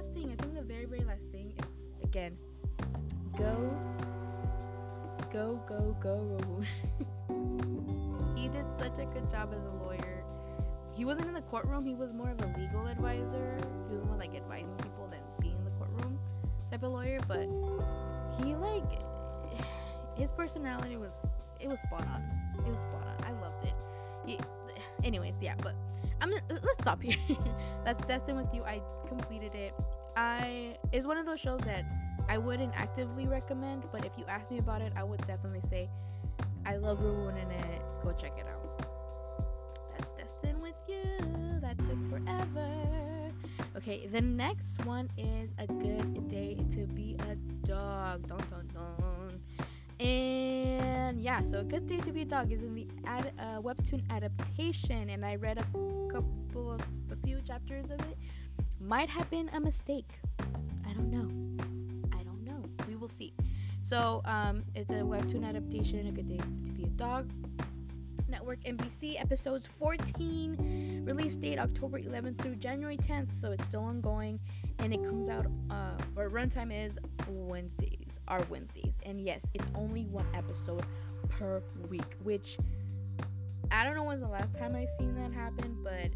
Speaker 1: Last thing. I think the very very last thing is again go, go, go, go. he did such a good job as a lawyer. He wasn't in the courtroom, he was more of a legal advisor. He was more like advising people than being in the courtroom type of lawyer, but he like his personality was it was spot on. It was spot on. I loved it. He, anyways, yeah, but I'm let's stop here. That's Destined with You. I completed it. I is one of those shows that I wouldn't actively recommend, but if you ask me about it, I would definitely say I love ruining it. Go check it out. That's destined with you. That took forever. Okay, the next one is a good day to be a dog. Dun, dun, dun. And yeah, so a good day to be a dog is in the ad, uh, webtoon adaptation, and I read a couple of a few chapters of it. Might have been a mistake. I don't know I don't know. We will see. So um, it's a webtoon adaptation. A good day to be a dog. Network MBC episodes 14. Release date October 11th through January 10th. So it's still ongoing, and it comes out. Uh, or runtime is Wednesdays. Are Wednesdays, and yes, it's only one episode per week, which I don't know when's the last time I've seen that happen, but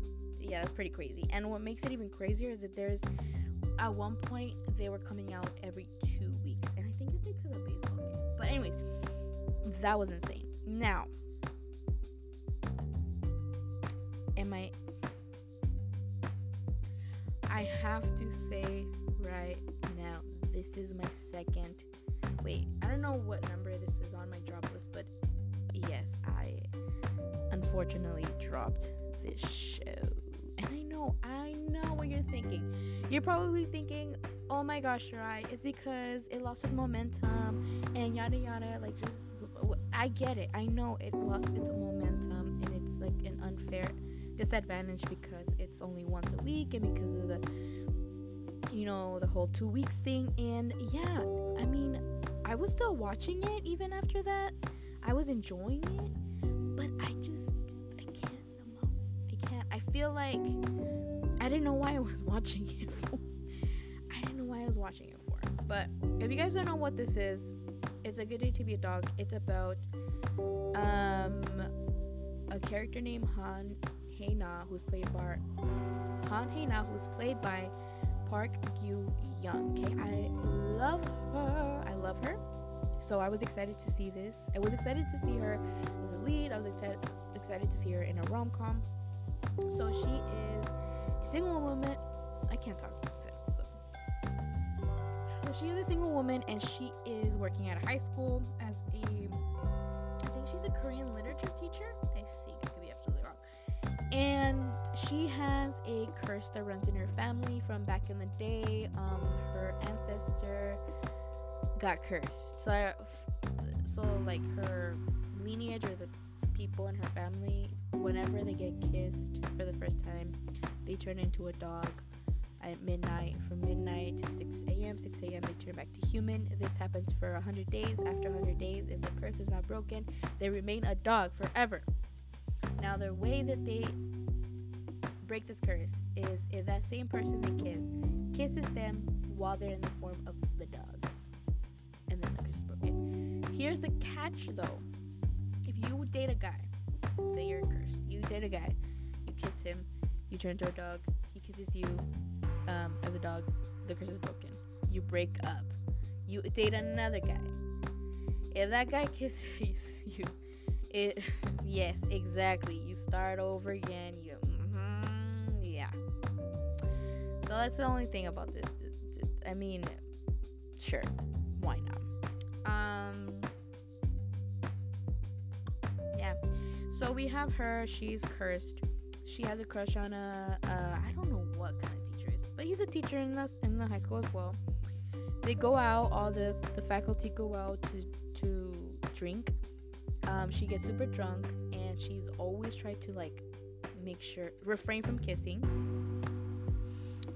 Speaker 1: yeah, that's pretty crazy. And what makes it even crazier is that there's at one point they were coming out every two weeks, and I think it's because of baseball game. But anyways, that was insane. Now, am I? I have to say right now, this is my second. Wait, I don't know what number this is on my drop list, but yes, I unfortunately dropped this show. Know, I know what you're thinking. You're probably thinking, oh my gosh, right? It's because it lost its momentum and yada yada. Like, just, I get it. I know it lost its momentum and it's like an unfair disadvantage because it's only once a week and because of the you know, the whole two weeks thing. And yeah, I mean, I was still watching it even after that. I was enjoying it, but I just, I can't, I can't. I feel like I didn't know why I was watching it for. I didn't know why I was watching it for. But if you guys don't know what this is, it's a good day to be a dog. It's about um a character named Han Hae-na, who's played by Han Hae-na, who's played by Park Gyu Young. Okay, I love her. I love her. So I was excited to see this. I was excited to see her as a lead. I was excited excited to see her in a rom com. So she is single woman. I can't talk. So, so. so she is a single woman, and she is working at a high school as a. I think she's a Korean literature teacher. I think I could be absolutely wrong. And she has a curse that runs in her family from back in the day. Um, her ancestor got cursed. So, I, so like her lineage or the people in her family, whenever they get kissed for the first time, they turn into a dog at midnight. From midnight to 6 a.m., 6 a.m., they turn back to human. This happens for 100 days. After 100 days, if the curse is not broken, they remain a dog forever. Now, the way that they break this curse is if that same person they kiss kisses them while they're in the form of the dog. And then the curse is broken. Here's the catch though. If you date a guy, say you're a curse, you date a guy, you kiss him, you turn to a dog, he kisses you um, as a dog, the curse is broken. You break up. You date another guy. If that guy kisses you, it yes, exactly. You start over again. You yeah. so that's the only thing about this. I mean, sure, why not? Um, yeah. So we have her. She's cursed. She has a crush on a. Uh, don't know what kind of teacher is, but he's a teacher in the in the high school as well. They go out. All the the faculty go out to to drink. Um, she gets super drunk, and she's always tried to like make sure refrain from kissing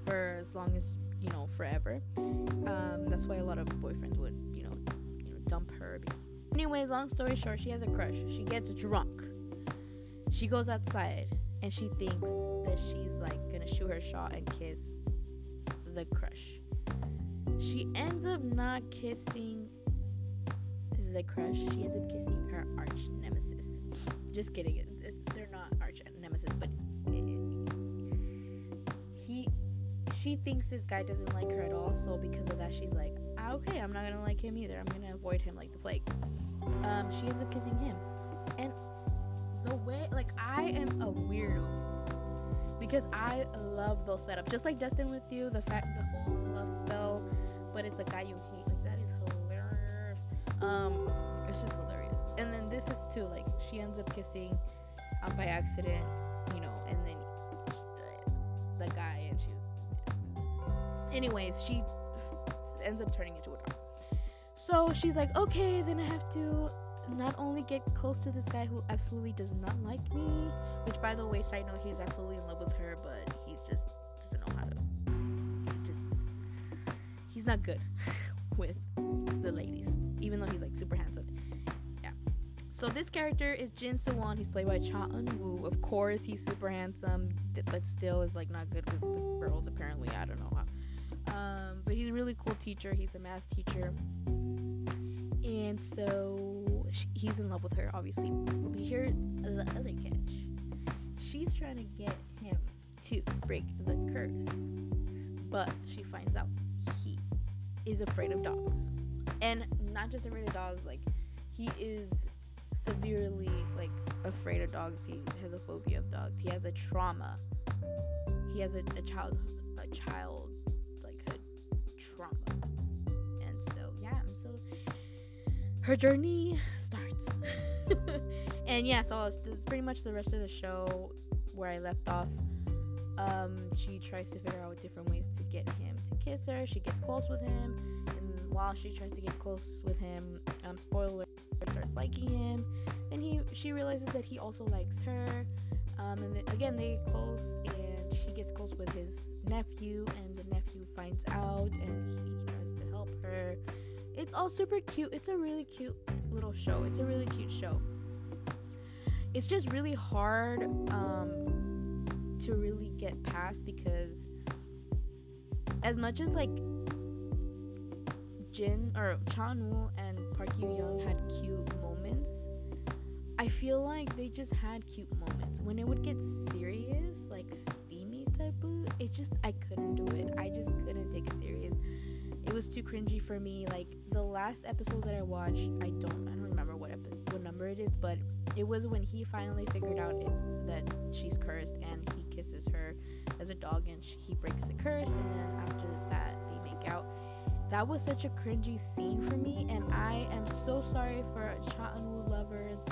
Speaker 1: for as long as you know forever. Um, that's why a lot of boyfriends would you know you know dump her. Anyways, long story short, she has a crush. She gets drunk. She goes outside and she thinks that she's like gonna shoot her shot and kiss the crush. She ends up not kissing the crush. She ends up kissing her arch nemesis. Just kidding. It, it, they're not arch nemesis, but he she thinks this guy doesn't like her at all. So because of that, she's like, ah, okay, I'm not gonna like him either. I'm gonna avoid him like the plague. Um, she ends up kissing him, and the way, like, I am a weirdo because I love those setups. Just like Destined with You, the fact, the whole love spell, but it's a guy you hate. Like that is hilarious. Um, it's just hilarious. And then this is too. Like she ends up kissing, um, by accident, you know, and then the guy, and she's Anyways, she ends up turning into a dog. So she's like, okay, then I have to not only get close to this guy who absolutely does not like me, which by the way, side note, he's absolutely in love with her, but he's just doesn't know how to. Just he's not good with the ladies, even though he's like super handsome. Yeah. So this character is Jin Sewon. He's played by Cha Eun Woo. Of course, he's super handsome, but still is like not good with the girls. Apparently, I don't know how. Um, but he's a really cool teacher. He's a math teacher. And so she, he's in love with her, obviously. But here, the other catch. She's trying to get him to break the curse. But she finds out he is afraid of dogs. And not just afraid of dogs, like, he is severely, like, afraid of dogs. He has a phobia of dogs. He has a trauma. He has a, a child, a child like a trauma. And so her journey starts. and yeah, so this is pretty much the rest of the show where I left off. Um, she tries to figure out different ways to get him to kiss her. She gets close with him, and while she tries to get close with him, um, spoiler starts liking him. Then he she realizes that he also likes her. Um, and then, again they get close, and she gets close with his nephew, and the nephew finds out, and he tries to help her. It's all super cute. It's a really cute little show. It's a really cute show. It's just really hard um, to really get past because as much as like Jin or Chan-woo and Park Gyu-young had cute moments, I feel like they just had cute moments. When it would get serious, like steamy type of, it just I couldn't do it. I just couldn't take it serious. It was too cringy for me. Like the last episode that I watched, I don't I don't remember what episode what number it is, but it was when he finally figured out it, that she's cursed and he kisses her as a dog and he breaks the curse and then after that they make out. That was such a cringy scene for me and i am so sorry for Chan-woo lovers.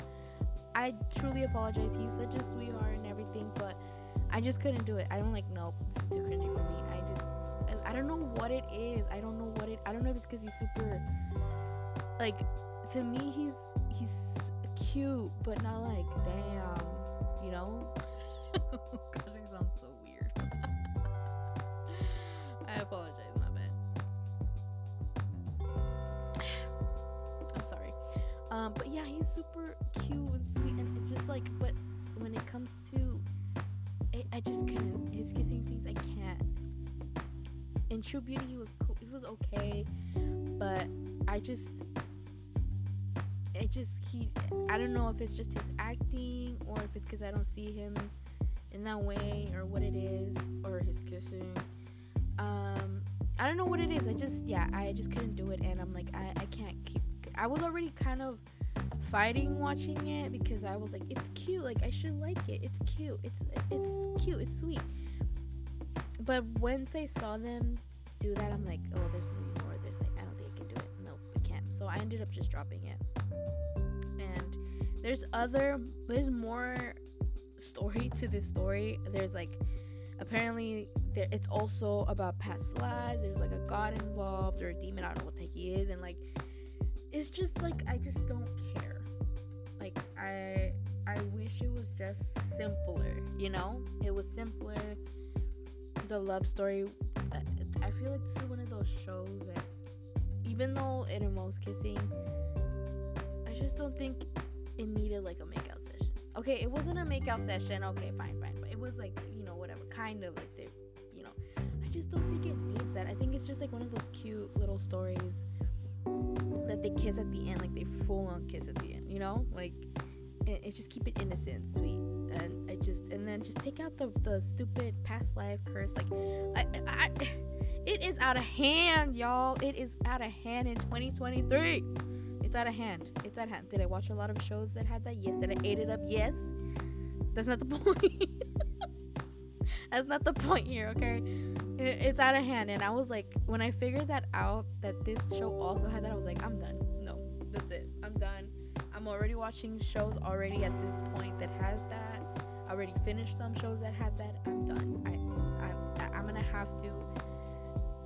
Speaker 1: I truly apologize. He's such a sweetheart and everything but i just couldn't do it. I'm like nope this is too cringy for me. I just i don't know what it is i don't know what it i don't know if it's because he's super like to me he's he's cute but not like damn you know gosh i sound so weird i apologize My bad. I'm sorry. Um, but yeah, he's super cute and sweet, and it's just like, but when it comes to, it, I just couldn't. His kissing scenes, I can't. In True Beauty, he was cool. He was okay, but I just, it just he. I don't know if it's just his acting or if it's because I don't see him in that way or what it is or his kissing. Um, I don't know what it is. I just yeah, I just couldn't do it, and I'm like I I can't keep I was already kind of fighting watching it because I was like, it's cute. Like I should like it. It's cute. It's it's cute. It's sweet. But once I saw them do that, I'm like, oh, there's gonna be more of this. Like I don't think I can do it. Nope, I can't. So I ended up just dropping it. And there's other, there's more story to this story. There's like, apparently there, it's also about past lives. There's like a god involved or a demon. I don't know what the heck he is, and like it's just like I just don't care. Like I I wish it was just simpler, you know? It was simpler. The love story I feel like this is one of those shows that even though it involves kissing, I just don't think it needed like a makeout session. Okay, it wasn't a makeout session. Okay, fine, fine. But it was like, you know, whatever, kind of like they, you know. I just don't think it needs that. I think it's just like one of those cute little stories that they kiss at the end, like they full on kiss at the end, you know, like it just keep it innocent, sweet, and I just and then just take out the the stupid past life curse, like I, I, it is out of hand, y'all. It is out of hand in 2023. It's out of hand. It's out of hand. Did I watch a lot of shows that had that? Yes. Did I ate it up? Yes. That's not the point. That's not the point here, okay? it's out of hand. And I was like, when I figured that out, that this show also had that, I was like, I'm done. No, that's it. I'm done. I'm already watching shows already at this point that has that. I already finished some shows that had that. I'm done. I, I'm, I'm gonna have to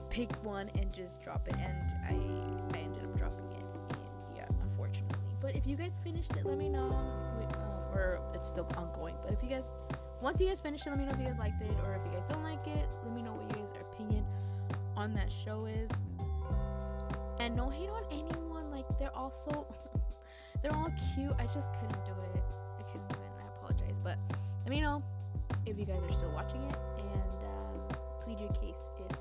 Speaker 1: pick one and just drop it. And I, I ended up dropping it. And yeah, unfortunately. But if you guys finished it, let me know. Uh, or it's still ongoing. But if you guys once you guys finish it, let me know if you guys liked it or if you guys don't like it. Let me know what you guys' opinion on that show is. And no hate on anyone. Like they're also they're all cute. I just couldn't do it. I couldn't do it. And I apologize. But let me know if you guys are still watching it and um, plead your case if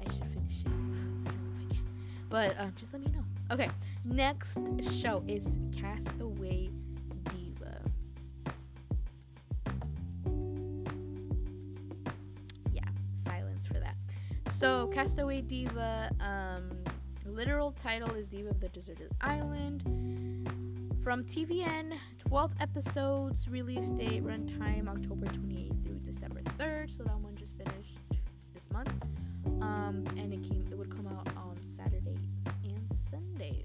Speaker 1: I should finish it. I don't know if I can. But um, just let me know. Okay, next show is Castaway Diva. Yeah, silence for that. So, Castaway Diva, um, literal title is Diva of the Deserted Island. From TVN, 12 episodes, release date, runtime October 28th through December 3rd. So that one just finished this month. Um, and it came, it would come out on Saturdays and Sundays.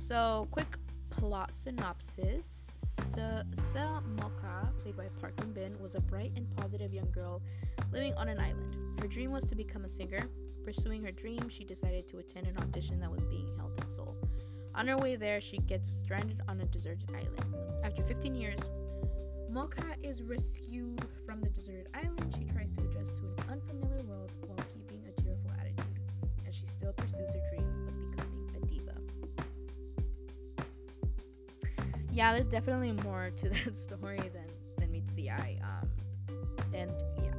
Speaker 1: So, quick plot synopsis. Se Mocha, played by Park Bin, was a bright and positive young girl living on an island. Her dream was to become a singer. Pursuing her dream, she decided to attend an audition that was being held in Seoul. On her way there, she gets stranded on a deserted island. After 15 years, Mocha is rescued from the deserted island. She tries to adjust to an unfamiliar world while keeping a cheerful attitude, and she still pursues her dream of becoming a diva. Yeah, there's definitely more to that story than than meets the eye. Um, and yeah.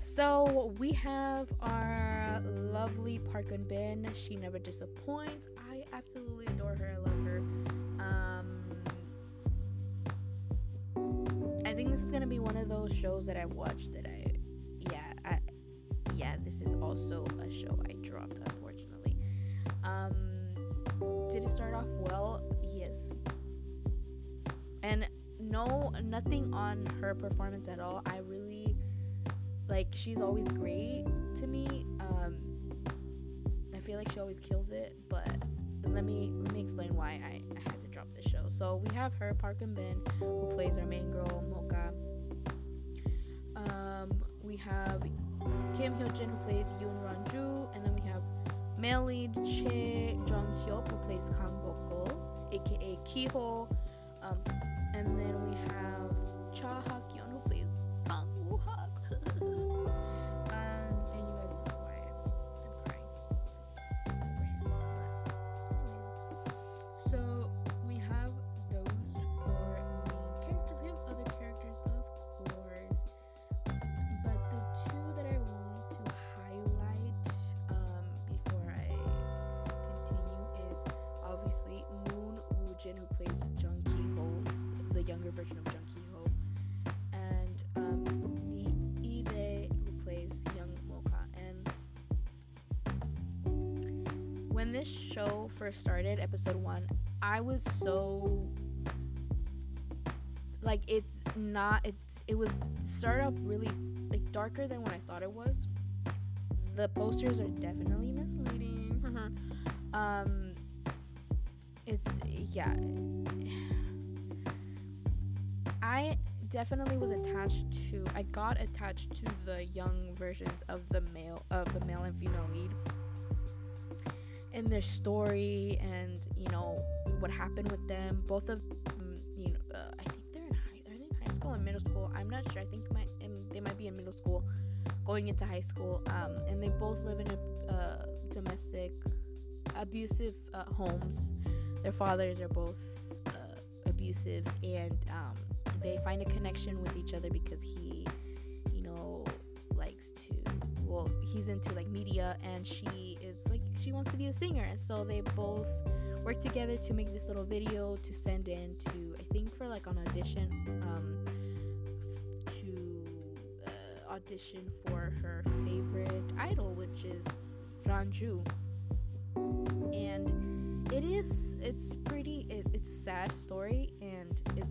Speaker 1: So we have our lovely Park Eun Bin. She never disappoints. I absolutely adore her. I love her. Um, I think this is gonna be one of those shows that I watched that I, yeah, I, yeah, this is also a show I dropped unfortunately. Um, did it start off well? Yes. And no, nothing on her performance at all. I really like. She's always great to me. Um, I feel like she always kills it, but let me let me explain why I, I had to drop this show. So we have her Park Eun Bin, who plays our main girl Mocha. Um, we have Kim Hyo Jin, who plays Yoon Ranju, and then we have male lead Che Jung Hyuk, who plays Kang Bokul, aka Kiho. Um, and then we have Cha Hak first started, episode one, I was so like it's not it's it was started off really like darker than what I thought it was. The posters are definitely misleading. um it's yeah. I definitely was attached to I got attached to the young versions of the male of the male and female lead and their story and you know what happened with them. Both of them you know uh, I think they're in high are they in high school and middle school? I'm not sure. I think my um, they might be in middle school going into high school um, and they both live in a uh, domestic abusive uh, homes. Their fathers are both uh, abusive and um, they find a connection with each other because he you know likes to well he's into like media and she she wants to be a singer. And so they both work together to make this little video to send in to i think for like an audition um to uh, audition for her favorite idol which is ranju. And it is it's pretty it, it's a sad story and it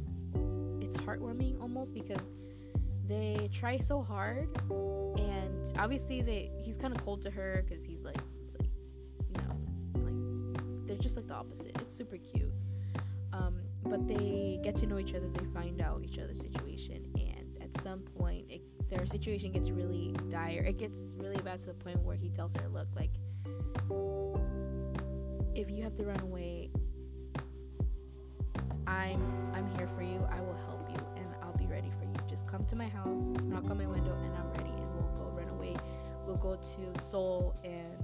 Speaker 1: it's heartwarming almost because they try so hard and obviously they he's kind of cold to her because he's like they're just like the opposite. It's super cute. Um but they get to know each other they find out each other's situation and at some point it, their situation gets really dire. It gets really bad to the point where he tells her look like if you have to run away i'm i'm here for you. I will help you and i'll be ready for you. Just come to my house knock on my window and i'm ready and we'll go run away. We'll go to seoul and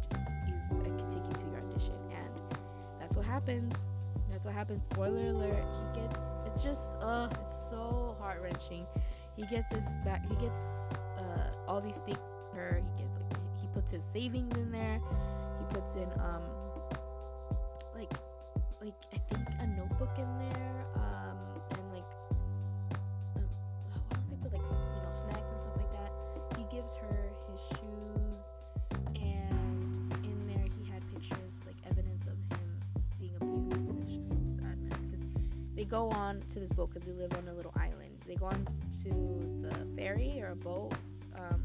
Speaker 1: you i can take you to your audition what happens. That's what happens. Spoiler alert he gets it's just uh it's so heart-wrenching. He gets this back he gets uh all these things her he gets like he puts his savings in there. He puts in um like like I think a notebook in there, go on to this boat because they live on a little island. They go on to the ferry or a boat, um,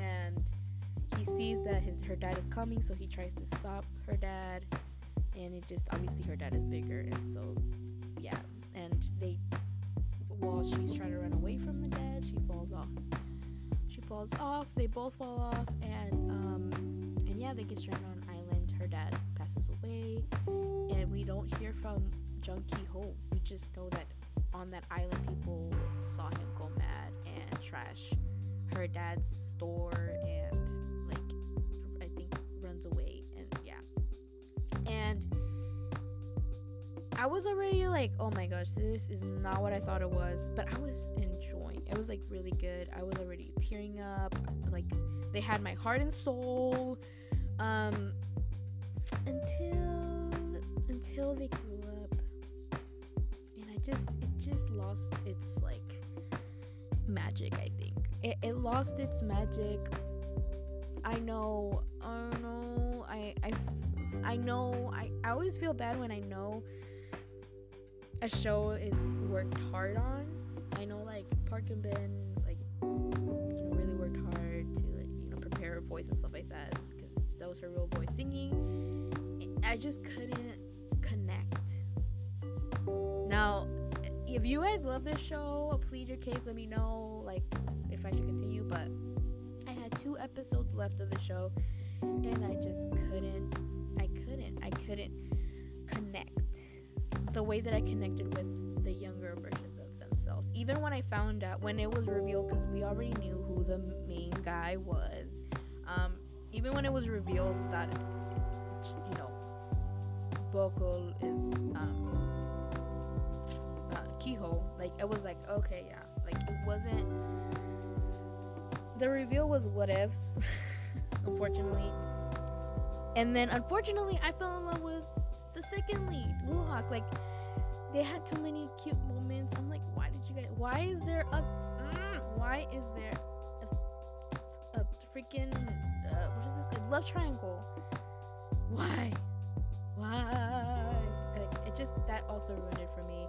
Speaker 1: and he sees that his her dad is coming, so he tries to stop her dad and it just obviously her dad is bigger and so yeah and they while she's trying to run away from the dad she falls off she falls off they both fall off and um and yeah they get stranded on an island her dad passes away and we don't hear from Jung Ki Ho we just know that on that island, people saw him go mad and trash her dad's store and like I think runs away and yeah. And I was already like, oh my gosh, this is not what I thought it was, but I was enjoying. It was like really good. I was already tearing up. Like they had my heart and soul. Um until until they grew just it just lost its like magic, I think. It, it lost its magic. I know, I know, I, I, I know, I, I always feel bad when I know a show is worked hard on. I know, like, Park Eun Bin, like, you know, really worked hard to, like, you know, prepare her voice and stuff like that because that was her real voice singing. I just couldn't connect. Now, if you guys love this show, plead your case. Let me know, like, if I should continue. But I had two episodes left of the show, and I just couldn't. I couldn't. I couldn't connect the way that I connected with the younger versions of themselves. Even when I found out when it was revealed, because we already knew who the main guy was. Um, even when it was revealed that, you know, Bokul is um, Kiho, like it was like okay, yeah, like it wasn't. The reveal was what ifs, unfortunately, and then unfortunately I fell in love with the second lead, Woohak. Like they had too many cute moments. I'm like, why did you guys? Why is there a? Mm, why is there a, a freaking uh, what is this? Love triangle. Why? Why? Like it just that also ruined it for me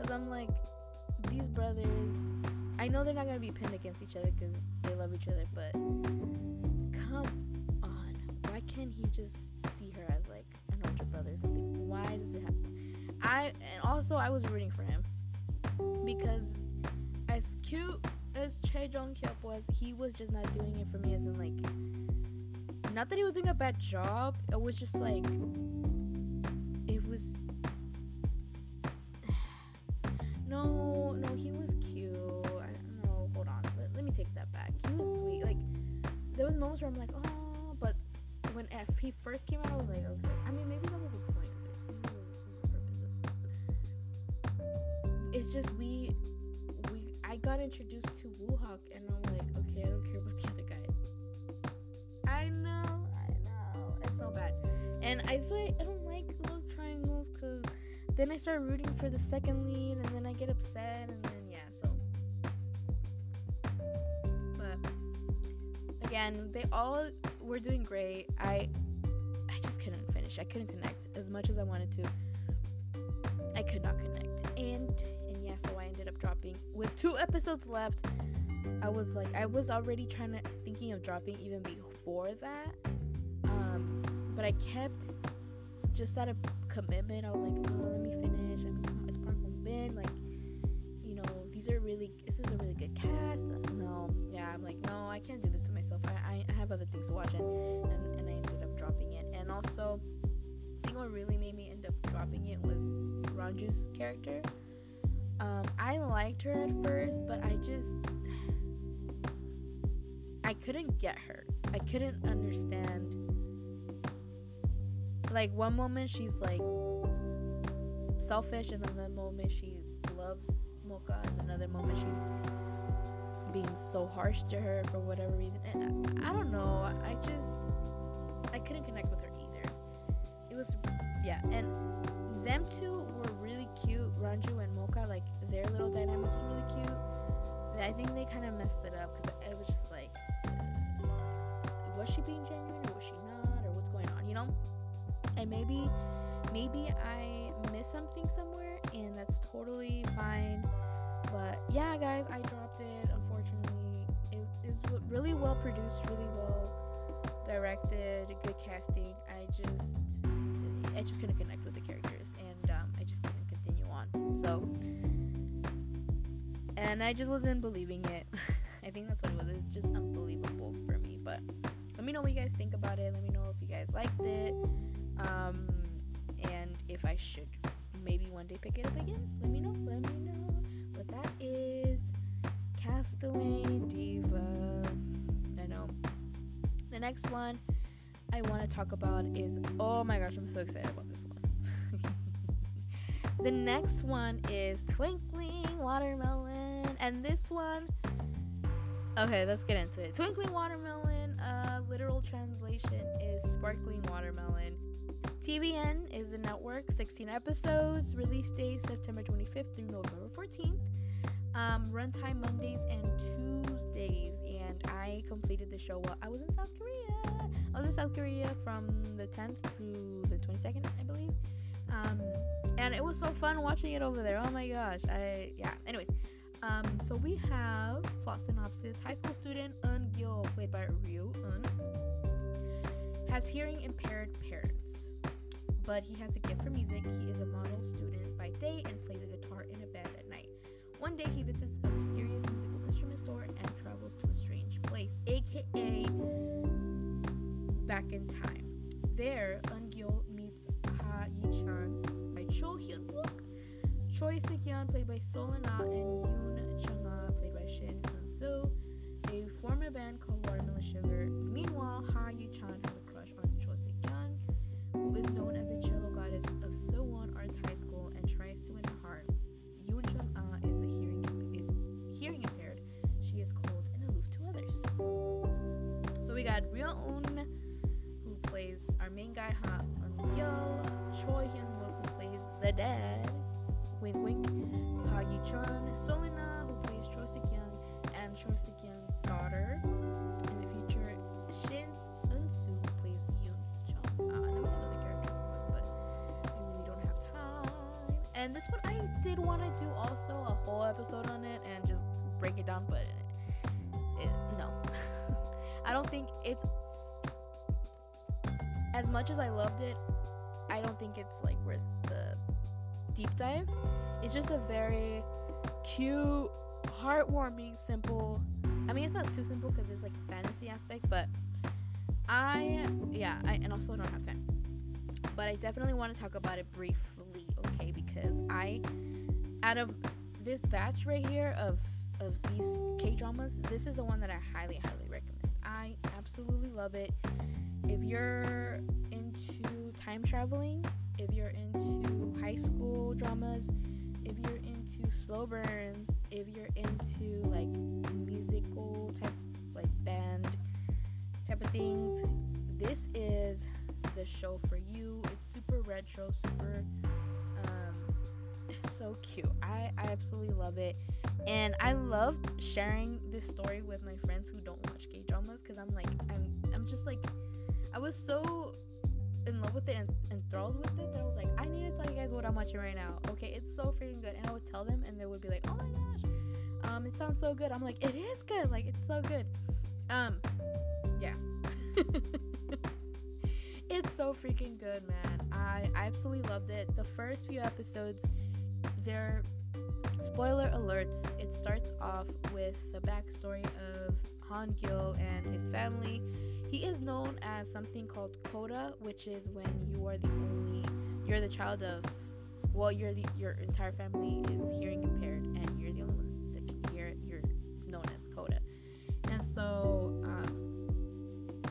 Speaker 1: because I'm like, these brothers, I know they're not going to be pinned against each other because they love each other, but come on. Why can't he just see her as like an older brother or something? Why does it happen? I, and also, I was rooting for him because as cute as Chae Jong Hyuk was, he was just not doing it for me as in like, not that he was doing a bad job, it was just like, it was no, no, he was cute. I don't know. Hold on. Let, let me take that back. He was sweet. Like, there was moments where I'm like, oh, but when if he first came out, I was like, okay. I mean, maybe that was the point of it. It's just we, we, I got introduced to Woohak, and I'm like, okay, I don't care about the other guy. I know, I know. It's so bad. And I say I don't like love triangles because then I start rooting for the second lead, and then I get upset, and then yeah, so. But again, they all were doing great. I, I just couldn't finish. I couldn't connect as much as I wanted to. I could not connect, and and yeah, so I ended up dropping with two episodes left. I was like, I was already trying to thinking of dropping even before that, um, but I kept just out of commitment, I was like, oh, let me finish. I mean, it's Park Eun Bin. Like, you know, these are really, this is a really good cast. No, yeah, I'm like, no, I can't do this to myself. I, I, I have other things to watch, and, and, and I ended up dropping it. And also, I think what really made me end up dropping it was Ranju's character. Um, I liked her at first, but I just, I couldn't get her. I couldn't understand like one moment she's like selfish and another moment she loves Mocha and another moment she's being so harsh to her for whatever reason. And I, I don't know I just I couldn't connect with her either. It was yeah and them two were really cute Ranju and Mocha like their little dynamics was really cute. I think they kind of messed it up because it was just like uh, was she being genuine or was she not or what's going on you know and maybe maybe I missed something somewhere and that's totally fine. But yeah, guys, I dropped it. Unfortunately, it, it was really well produced, really well directed, good casting. I just I just couldn't connect with the characters, and um, I just couldn't continue on. So, and I just wasn't believing it. I think that's what it was. It's just unbelievable for me. But let me know what you guys think about it. Let me know if you guys liked it um, and if I should maybe one day pick it up again. Let me know. Let me know. But that is Castaway Diva. I know. The next one I want to talk about is oh my gosh, I'm so excited about this one. the next one is Twinkling Watermelon, and this one. Okay, let's get into it. Twinkling Watermelon, uh, literal translation is sparkling watermelon. TVN is a network, 16 episodes, release date September 25th through November 14th. Um, runtime Mondays and Tuesdays, and I completed the show while I was in South Korea. I was in South Korea from the 10th through the 22nd, I believe. Um, and it was so fun watching it over there. Oh my gosh. I yeah. Anyways, um, so we have plot synopsis. High school student Eun Gyo, played by Ryeoun, has hearing impaired parents, but he has a gift for music. He is a model student by day and plays a guitar in a band at night. One day he visits a mysterious musical instrument store and travels to a strange place, aka back in time. There, Eun meets Ha Yi-chan by Choi Hyun-wook, Choi Sik-yeon played by Seol In-ah, and dad, wink wink, Ha Yi-chun, Seol In-ah who plays Cho Sik-young, and Cho Sik-young's daughter in the future, Shin who plays Yoon Chung. Uh, I don't know who the character was, but I really don't have time. And this one I did want to do also a whole episode on it and just break it down, but it, no. I don't think it's as much as I loved it, I don't think it's like worth the deep dive. It's just a very cute, heartwarming, simple. I mean, it's not too simple because there's like fantasy aspect, but I yeah, I and also I don't have time. But I definitely want to talk about it briefly, okay? Because I, out of this batch right here of of these K dramas, this is the one that I highly, highly recommend. I absolutely love it. If you're into time traveling, if you're into high school dramas, if you're into slow burns, if you're into like musical type, like band type of things, this is the show for you. It's super retro, super um, so cute. I, I absolutely love it. And I loved sharing this story with my friends who don't watch K dramas because I'm like I'm I'm just like I was so in love with it and enthralled with it that I was like, I need to tell you guys what I'm watching right now. Okay, it's so freaking good. And I would tell them and they would be like, Oh my gosh, um, it sounds so good. I'm like, it is good, like it's so good. Um, yeah. it's so freaking good, man. I, I absolutely loved it. The first few episodes, they're spoiler alerts. It starts off with the backstory of Han Gil and his family. He is known as something called coda, which is when you are the only, you're the child of, well, you're the your entire family is hearing impaired, and you're the only one that can hear. You're known as coda, and so um,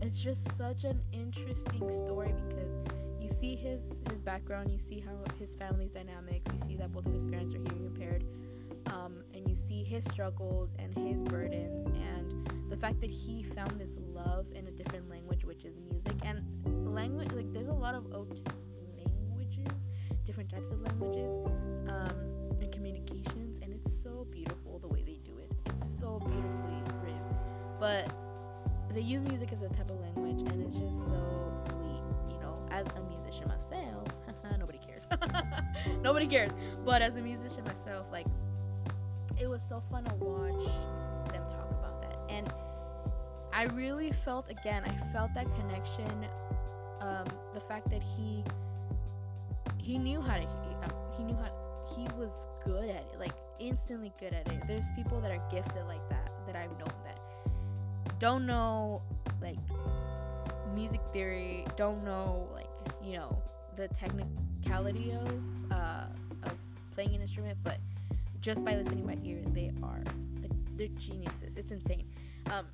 Speaker 1: it's just such an interesting story because you see his his background, you see how his family's dynamics, you see that both of his parents are hearing impaired, um, and you see his struggles and his burdens and the fact that he found this love in a different language, which is music and language. Like there's a lot of OT languages, different types of languages, um, and communications, and it's so beautiful the way they do it. It's so beautifully written, but they use music as a type of language, and it's just so sweet. You know, as a musician myself, nobody cares. nobody cares. But as a musician myself, like it was so fun to watch them talk about that. And I really felt again, I felt that connection. Um, the fact that he he knew how to he, knew how he was good at it, like instantly good at it. There's people that are gifted like that that I've known that don't know like music theory, don't know like you know the technicality of uh, of playing an instrument, but just by listening by ear, they are they're geniuses. It's insane. Um,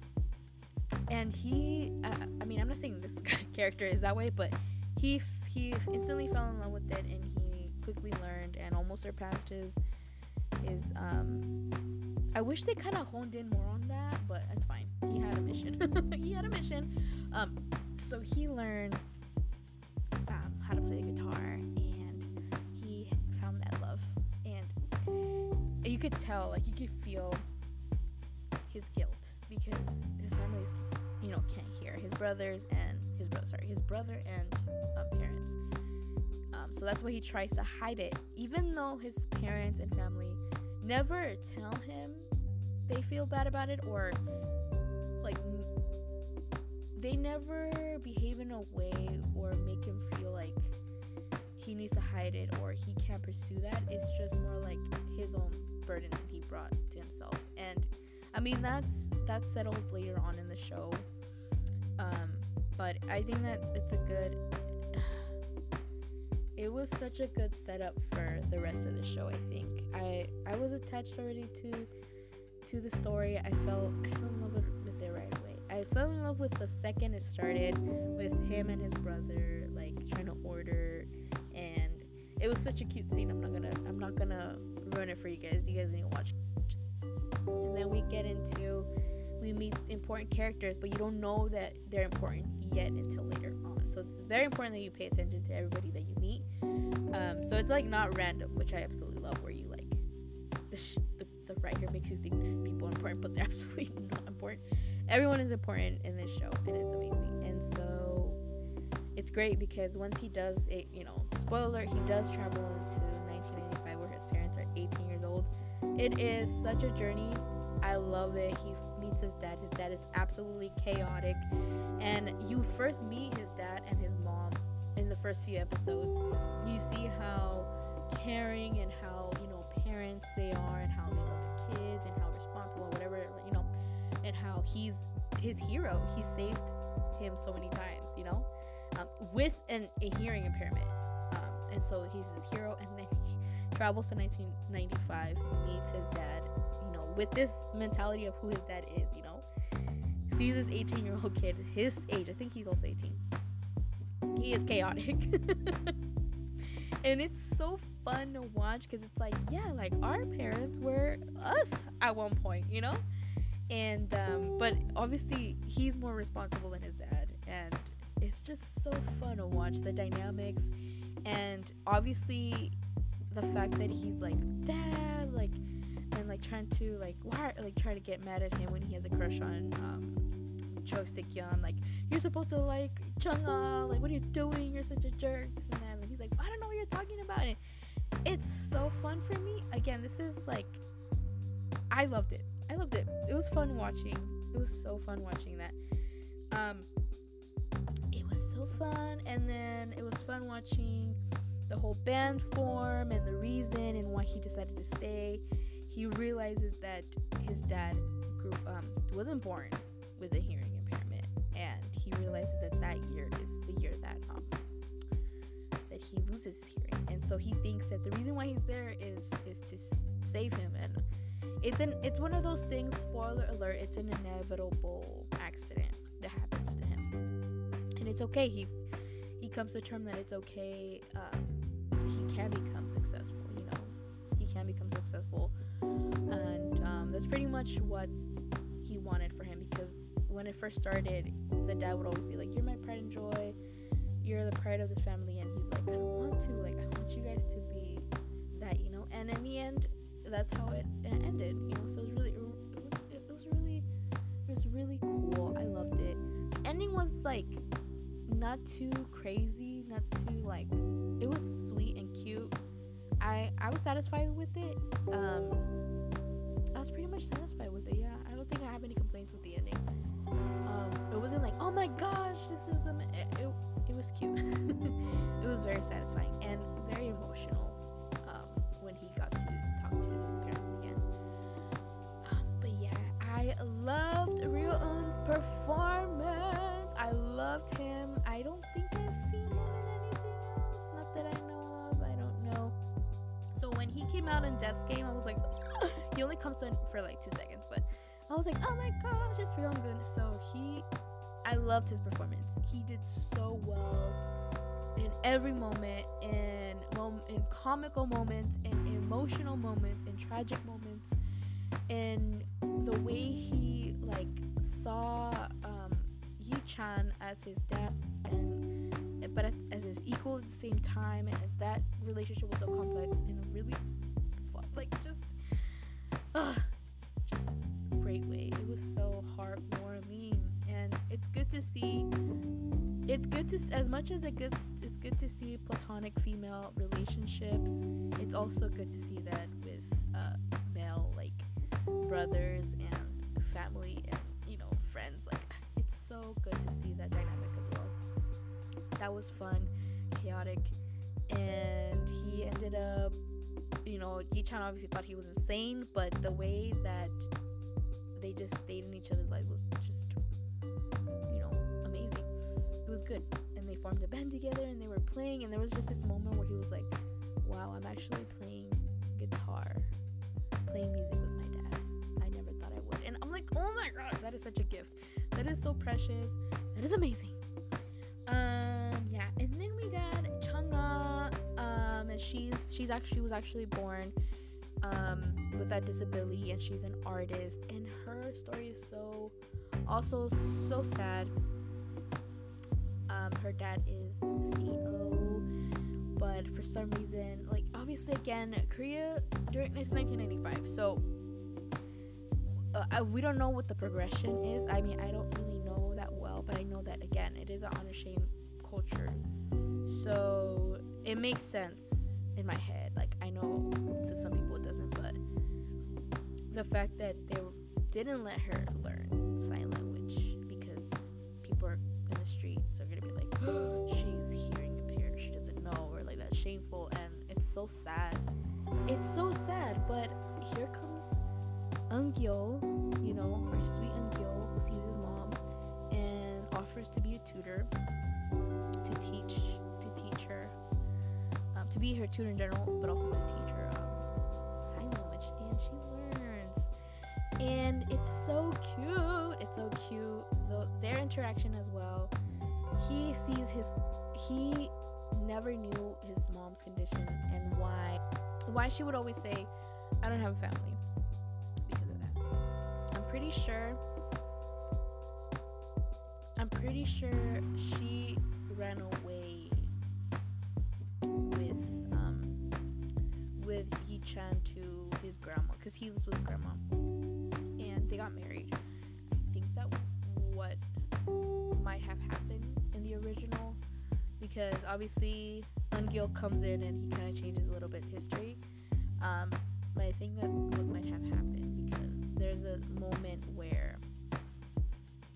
Speaker 1: and he, uh, I mean, I'm not saying this character is that way, but he he instantly fell in love with it, and he quickly learned and almost surpassed his his. Um, I wish they kind of honed in more on that, but that's fine. He had a mission. he had a mission. Um, so he learned um, how to play the guitar, you could tell, like you could feel his guilt because his family's, you know, can't hear his brothers and his brother, sorry, his brother and um, parents. Um, so that's why he tries to hide it, even though his parents and family never tell him they feel bad about it or like they never behave in a way or make him feel like he needs to hide it or he can't pursue that. It's just more like his own burden he brought to himself. And I mean that's that's settled later on in the show. Um, but I think that it's a good it was such a good setup for the rest of the show, I think. I I was attached already to to the story. I felt I fell in love with it right away. I fell in love with the second it started with him and his brother like trying to order and it was such a cute scene. I'm not gonna I'm not gonna ruin it for you guys. You guys need to watch. And then we get into we meet important characters, but you don't know that they're important yet until later on. So it's very important that you pay attention to everybody that you meet. Um, so it's like not random, which I absolutely love. Where you like the, sh- the the writer makes you think these people are important, but they're absolutely not important. Everyone is important in this show, and it's amazing. And so it's great because once he does it, you know, spoiler, he does travel into 18 years old. It is such a journey. I love it. He meets his dad. His dad is absolutely chaotic. And you first meet his dad and his mom in the first few episodes. You see how caring and how, you know, parents they are and how they love their kids and how responsible, whatever, you know, and how he's his hero. He saved him so many times, you know, um, with an, a hearing impairment. Um, and so he's his hero. And then he travels to 1995, meets his dad, you know, with this mentality of who his dad is, you know. Sees this 18 year old kid, his age, I think he's also 18. He is chaotic. and it's so fun to watch because it's like, yeah, like our parents were us at one point, you know? And, um, but obviously he's more responsible than his dad. And it's just so fun to watch the dynamics. And obviously the fact that he's like, dad, like, and like trying to like why like try to get mad at him when he has a crush on um Cho Sik-yeon. Like you're supposed to like Chung-ah like what are you doing? You're such a jerk. And that. And he's like I don't know what you're talking about. And it's so fun for me. Again this is like I loved it. I loved it. It was fun watching. It was so fun watching that. Um it was so fun. And then it was fun watching the whole band form and the reason and why he decided to stay he realizes that his dad grew, um, wasn't born with a hearing impairment, and he realizes that that year is the year that um, that he loses his hearing, and so he thinks that the reason why he's there is is to save him, and it's an it's one of those things. Spoiler alert: it's an inevitable accident that happens to him, and it's okay. He he comes to term that it's okay. Um, he can become successful. You know, he can become successful. And um, that's pretty much what he wanted for him because when it first started the dad would always be like you're my pride and joy. You're the pride of this family. And he's like i don't want to. Like i want you guys to be that you know. And in the end that's how it, ended you know. So it was really it was, it was really it was really cool. I loved it. The ending was like not too crazy not too like it was sweet and cute I I was satisfied with it. Um, I was pretty much satisfied with it. Yeah, I don't think I have any complaints with the ending. Um, it wasn't like oh my gosh, this is a it, it, it was cute. it was very satisfying and very emotional um, when he got to talk to his parents again. Um, but yeah, I loved Ryeoun's performance. I loved him. I don't think I've seen him in anything else. Not that I know of I don't know. So when he came out in Death's game, I was like, he only comes in for like two seconds, but I was like, oh my gosh, it's feeling good. So he, I loved his performance. He did so well in every moment, in in comical moments, in emotional moments, in tragic moments, and the way he like saw um, Yi Chan as his dad and but as, as his equal at the same time, and that relationship was so complex in a really like just, uh, just great way. It was so heartwarming, and it's good to see. It's good to as much as it gets. It's good to see platonic female relationships. It's also good to see that with uh, male like brothers and family so good to see that dynamic as well. That was fun, chaotic, and he ended up. You know, Yi Chan obviously thought he was insane, but the way that they just stayed in each other's lives was just, you know, amazing. It was good. And they formed a band together and they were playing, and there was just this moment where he was like, wow, I'm actually playing guitar, playing music with my dad. I never thought I would. And I'm like, oh my god, that is such a gift. That is so precious. That is amazing. Um, yeah, and then we got Chungha. Um, and she's she's actually was actually born um, with that disability and she's an artist and her story is so also so sad um, her dad is ceo but for some reason like obviously again korea during it's 1995 so uh, we don't know what the progression is. I mean i don't really know that well but i know that again it is an honor shame culture. So it makes sense in my head. Like i know to some people it doesn't but the fact that they didn't let her learn sign language because people are in the streets are gonna be like she's hearing impaired she doesn't know or like that's shameful and it's so sad. It's so sad but here comes Eungyeol, you know, our sweet Eungyeol who sees his mom and offers to be a tutor to teach to teach her um, to be her tutor in general but also to teach her um, sign language and she learns. And it's so cute it's so cute the, their interaction as well. He sees his he never knew his mom's condition and why why she would always say i don't have a family pretty sure i'm pretty sure she ran away with um with Yi Chan to his grandma because he lives with grandma and they got married i think that what might have happened in the original because obviously Ungil comes in and he kind of changes a little bit history. Um, but I think that what might have happened because there's a moment where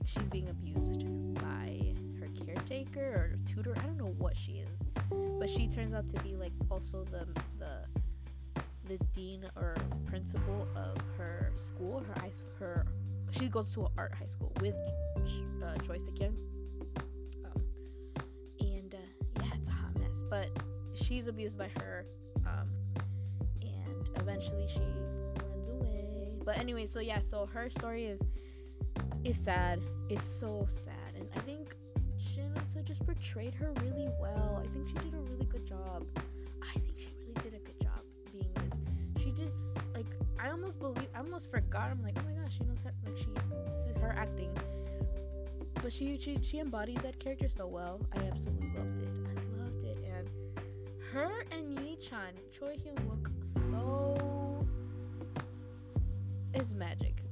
Speaker 1: she's being abused by her caretaker or tutor. I don't know what she is, but she turns out to be like also the the the dean or principal of her school. Her high her she goes to an art high school with uh, Choi Sik-young. Um, and uh, yeah, it's a hot mess. But she's abused by her, um, and eventually she. But anyway, so yeah, so her story is is sad. It's so sad, and I think Shin Atsu just portrayed her really well. I think she did a really good job. I think she really did a good job being this. She just like I almost believe I almost forgot. I'm like, oh my gosh, she knows how like she this is her acting. But she she she embodied that character so well. I absolutely loved it. I loved it, and her and Yi Chan, Choi Hyun look so is magic.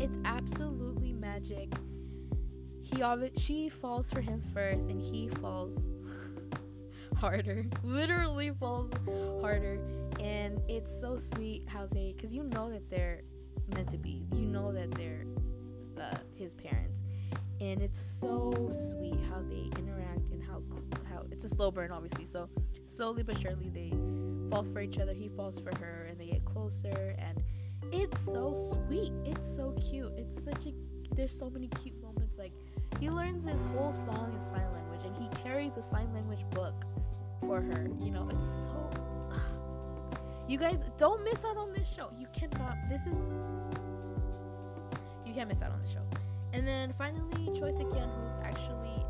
Speaker 1: It's absolutely magic. He obvi- she falls for him first, and he falls harder. Literally falls harder, and it's so sweet how they, cause you know that they're meant to be. You know that they're uh, his parents, and it's so sweet how they interact and how how it's a slow burn, obviously. So slowly but surely they fall for each other. He falls for her, and they get closer, and it's so sweet. It's so cute. It's such a there's so many cute moments. Like he learns his whole song in sign language, and he carries a sign language book for her. You know, it's so You guys don't miss out on this show. You cannot. This is. You can't miss out on the show. And then finally, Choi Sik-yeon, who's actually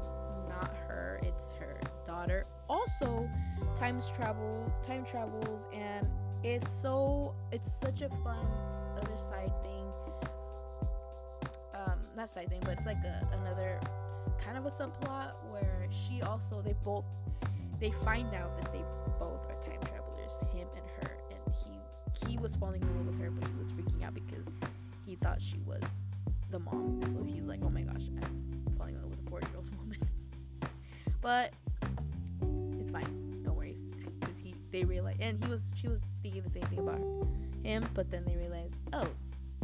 Speaker 1: not her, it's her daughter. Also, times travel, time travels, and it's so it's such a fun other side thing. Um, not side thing, but it's like a, another kind of a subplot where she also they both they find out that they both are time travelers, him and her, and he he was falling in love with her, but he was freaking out because he thought she was the mom. So he's like, oh my gosh, I'm falling in love with a 40 year old woman. but it's fine, they realize, and he was she was thinking the same thing about him, but then they realized, oh,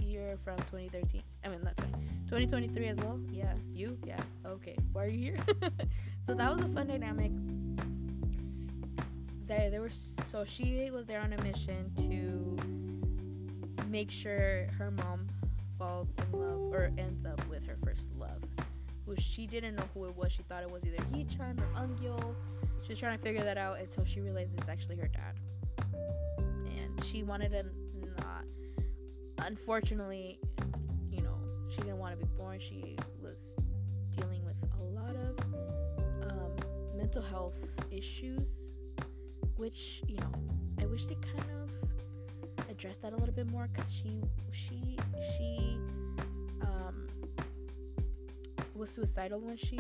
Speaker 1: you're from 2013. I mean, not 20, 2023 as well. Yeah, you. Yeah, okay. Why are you here? so that was a fun dynamic. There, there were so she was there on a mission to make sure her mom falls in love or ends up with her first love, who she didn't know who it was. She thought it was either Hee-chan or Eungyeol. She was trying to figure that out until she realizes it's actually her dad. And she wanted to not. Unfortunately, you know, she didn't want to be born. She was dealing with a lot of um, mental health issues, which you know, I wish they kind of addressed that a little bit more because she she she um, was suicidal when she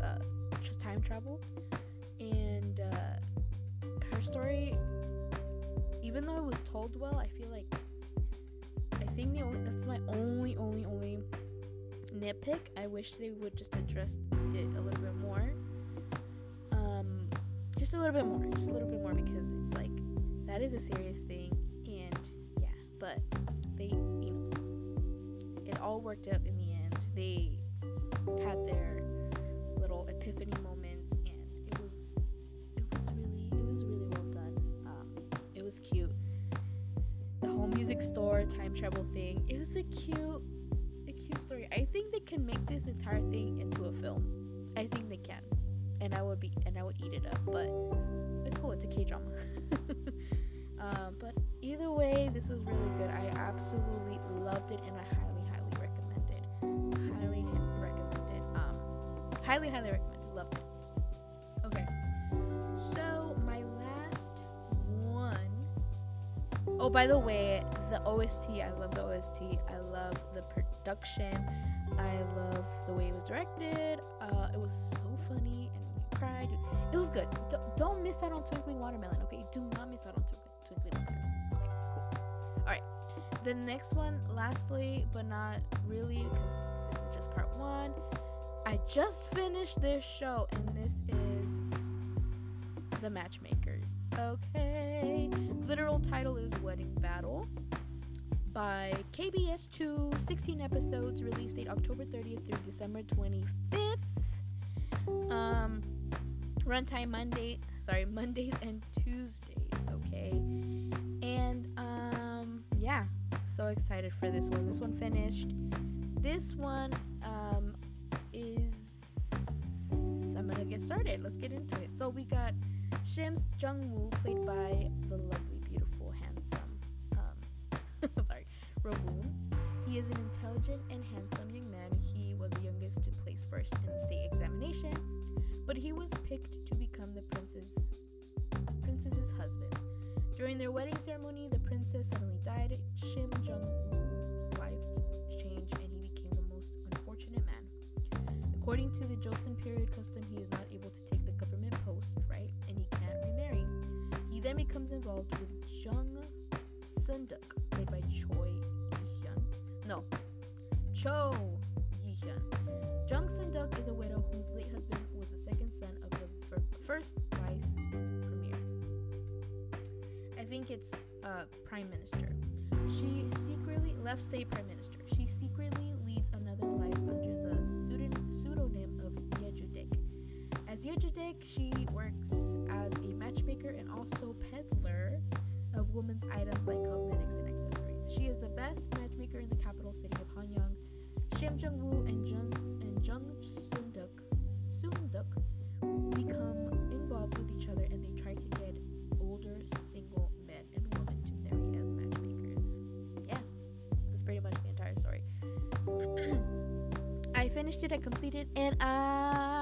Speaker 1: uh, time traveled, and uh, her story, even though it was told well, I feel like I think the only that's my only only only nitpick. I wish they would just address it a little bit more. Um, just a little bit more, just a little bit more because it's like that is a serious thing and yeah, but they, you know, it all worked out in the end. They had their little epiphany moments, store time travel thing. It was a cute, a cute story. I think they can make this entire thing into a film. I think they can, and I would be, and I would eat it up. But it's cool. It's a K drama. um, but either way, this was really good. I absolutely loved it, and I highly, highly recommend it. Highly recommend it. Um, highly, highly recommend it. Loved it. Okay, so my last one. Oh, by the way, the OST. I love the OST. I love the production. I love the way it was directed. Uh, it was so funny, and you cried. It was good. D- don't miss out on Twinkling Watermelon. Okay, do not miss out on Twinkling, Twinkling Watermelon. Okay, cool. All right. The next one, lastly, but not really, because this is just part one. I just finished this show, and this is The Matchmakers. Okay. Literal title is Wedding Battle by KBS 2, 16 episodes, release date October 30th through December 25th. Um, runtime Monday, sorry, Mondays and Tuesdays, okay? And um, yeah, so excited for this one. This one finished. This one um, is. I'm gonna get started. Let's get into it. So we got Shims Jung Woo, played by the lovely, beautiful, handsome. Sorry, Rowoon. He is an intelligent and handsome young man. He was the youngest to place first in the state examination, but he was picked to become the princess princess's husband. During their wedding ceremony, the princess suddenly died. Shim Jung Woo's life changed and he became the most unfortunate man. According to the Joseon period custom, he is not able to take the government post, right? And he can't remarry. He then becomes involved with Jung Sunduk, played by Choi Yi-hyun. No, Cho Yi-hyun. Jung Sunduk is a widow whose late husband was the second son of the first vice premier. I think it's uh, prime minister. She secretly left state prime minister. She secretly leads another life under the pseudonym of Yejudek. As Yejudek, she works as a matchmaker and also peddler of women's items like cosmetics and accessories. She is the best matchmaker in the capital city of Hanyang. Shim Jung Woo and Jung, and Jung Soon Duk become involved with each other and they try to get older single men and women to marry as matchmakers. Yeah, that's pretty much the entire story. I finished it, I completed, and I.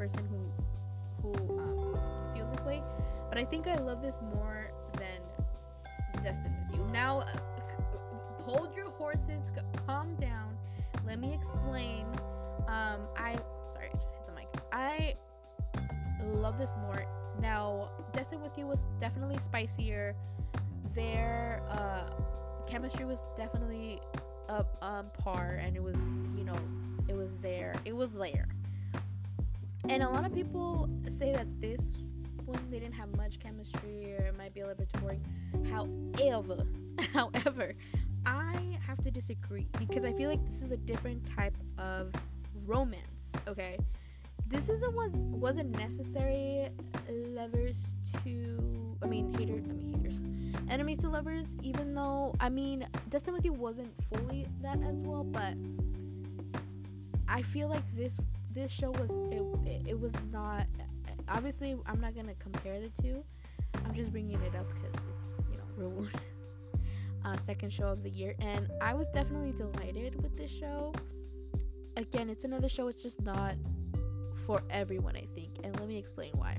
Speaker 1: person who who um, feels this way, but I think I love this more than Destined with You. Now, uh, hold your horses, calm down. Let me explain. Um, I sorry, I just hit the mic. I love this more. Now, Destined with You was definitely spicier. Their uh, chemistry was definitely up on par, and it was you know it was there. It was there. And a lot of people say that this one they didn't have much chemistry or it might be a little bit boring. However, however, I have to disagree because I feel like this is a different type of romance. Okay, this isn't was wasn't necessary lovers to I mean haters I mean haters enemies to lovers even though I mean Destined with You wasn't fully that as well but I feel like this this show was it, it was not obviously I'm not gonna compare the two. I'm just bringing it up because it's you know reward uh, second show of the year. And I was definitely delighted with this show. Again it's another show it's just not for everyone I think. And let me explain why.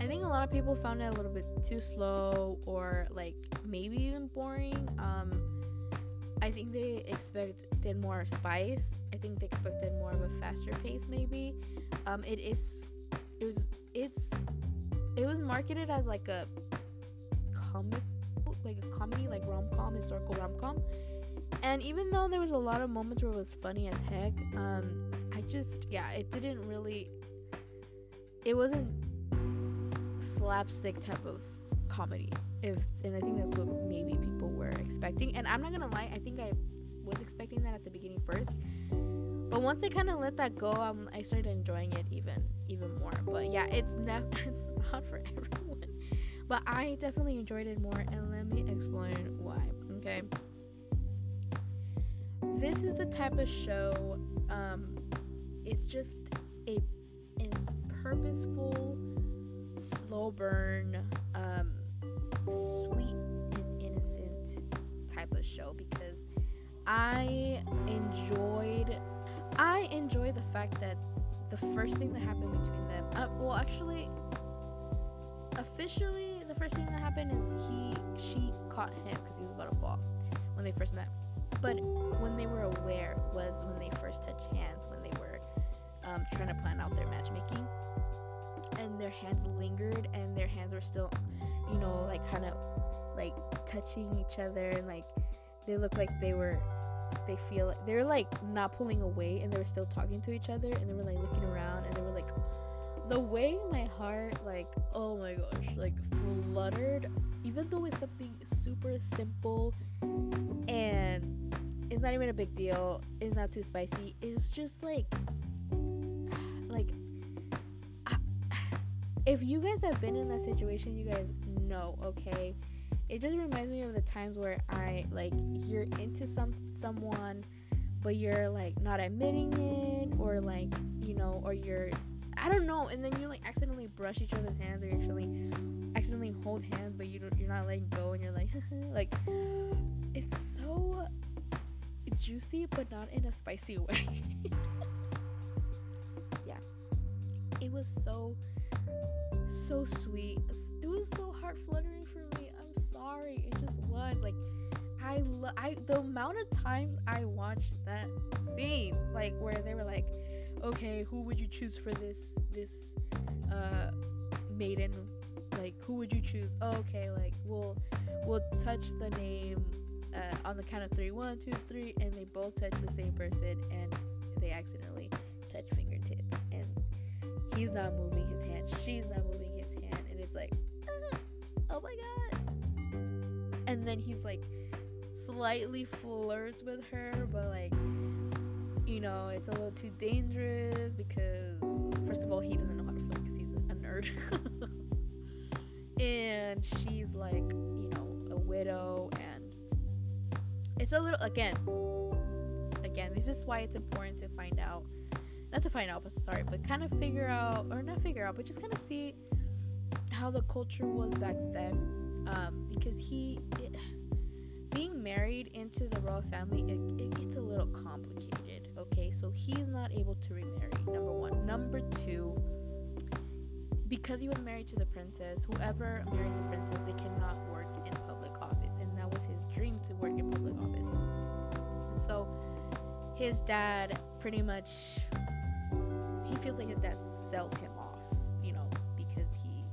Speaker 1: I think a lot of people found it a little bit too slow or like maybe even boring. Um I think they expected more spice. I think they expected more of a faster pace, maybe. Um, it is, it was, it's, it was marketed as like a comic, like a comedy, like rom com, historical rom com. And even though there was a lot of moments where it was funny as heck, um, I just, yeah, it didn't really, it wasn't slapstick type of comedy if and I think that's what maybe people were expecting. And I'm not gonna lie, I think I was expecting that at the beginning first. But once I kind of let that go, um, I started enjoying it even even more. But yeah, it's it's not for everyone. But I definitely enjoyed it more, and let me explain why. Okay, this is the type of show. Um, it's just a, a purposeful, slow burn. Um, sweet and innocent type of show because I enjoyed I enjoy the fact that the first thing that happened between them uh, well actually officially the first thing that happened is he she caught him because he was about to fall when they first met. But when they were aware was when they first touched hands when they were um, trying to plan out their matchmaking. And their hands lingered and their hands were still you know, like kind of like touching each other and like they looked like they were they feel they were like not pulling away and they were still talking to each other and they were like looking around and they were like the way my heart like oh my gosh like fluttered even though it's something super simple and it's not even a big deal it's not too spicy it's just like like if you guys have been in that situation you guys know, okay? It just reminds me of the times where I like you're into some someone but you're like not admitting it or like, you know, or you're I don't know, and then you like accidentally brush each other's hands or you actually accidentally hold hands but you you're not letting go and you're like like it's so juicy but not in a spicy way. yeah. It was so so sweet. It was so heart fluttering sorry. It just was like I lo- I the amount of times I watched that scene like where they were like, "Okay, who would you choose for this this uh maiden? Like who would you choose? Oh, okay, like we'll we'll touch the name uh, on the count of three. One, two, three, and they both touch the same person and they accidentally touch fingertips and he's not moving his hand, she's not moving his hand, and it's like, ah, oh my god. And then he's like slightly flirts with her, but like, you know, it's a little too dangerous because, first of all, he doesn't know how to flirt because he's a nerd. and she's like, you know, a widow, and it's a little, again, again, this is why it's important to find out not to find out, but sorry, but kind of figure out, or not figure out, but just kind of see how the culture was back then. Um, because he, it, being married into the royal family, it, it gets a little complicated. Okay, so he's not able to remarry. Number one. Number two. Because he was married to the princess, whoever marries the princess, they cannot work in public office, and that was his dream to work in public office. So, his dad pretty much he feels like his dad sells him off, you know, because he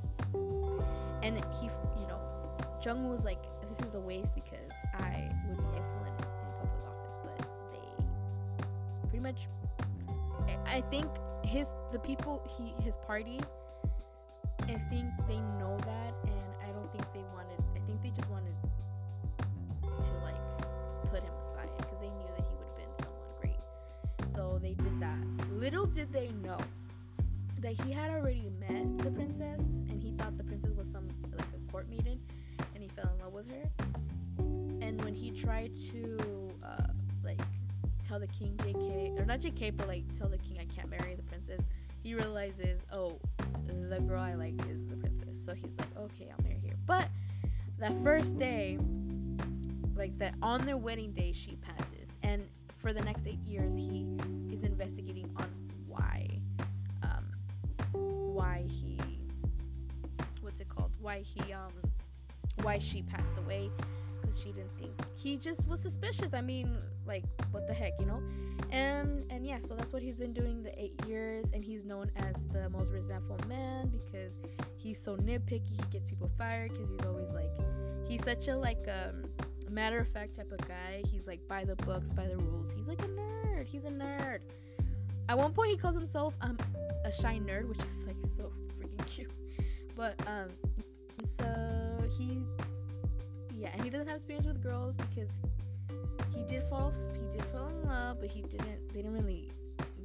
Speaker 1: and he, you know, Jung was like, this is a waste because I would be excellent in public office, but they pretty much, I think his the people he his party, I think they know that, and I don't think they wanted. I think they just wanted to like put him aside because they knew that he would have been someone great. So they did that. Little did they know that he had already met the princess, and he thought the princess was some like a court maiden, fell in love with her. And when he tried to uh, like tell the king JK or not JK, but like tell the king I can't marry the princess, he realizes, oh, the girl I like is the princess. So he's like, okay, I'll marry her. But that first day, like that on their wedding day, she passes, and for the next eight years, he is investigating on why, um, why he, what's it called? Why he, um, why she passed away, because she didn't think he just was suspicious. I mean, like, what the heck, you know? And and yeah, so that's what he's been doing the eight years, and he's known as the most resentful man because he's so nitpicky. He gets people fired because he's always like, he's such a like um matter of fact type of guy. He's like by the books, by the rules. He's like a nerd. He's a nerd. At one point, he calls himself um a shy nerd, which is like so freaking cute. But um, so he, yeah, and he doesn't have experience with girls because he did fall, he did fall in love, but he didn't. They didn't really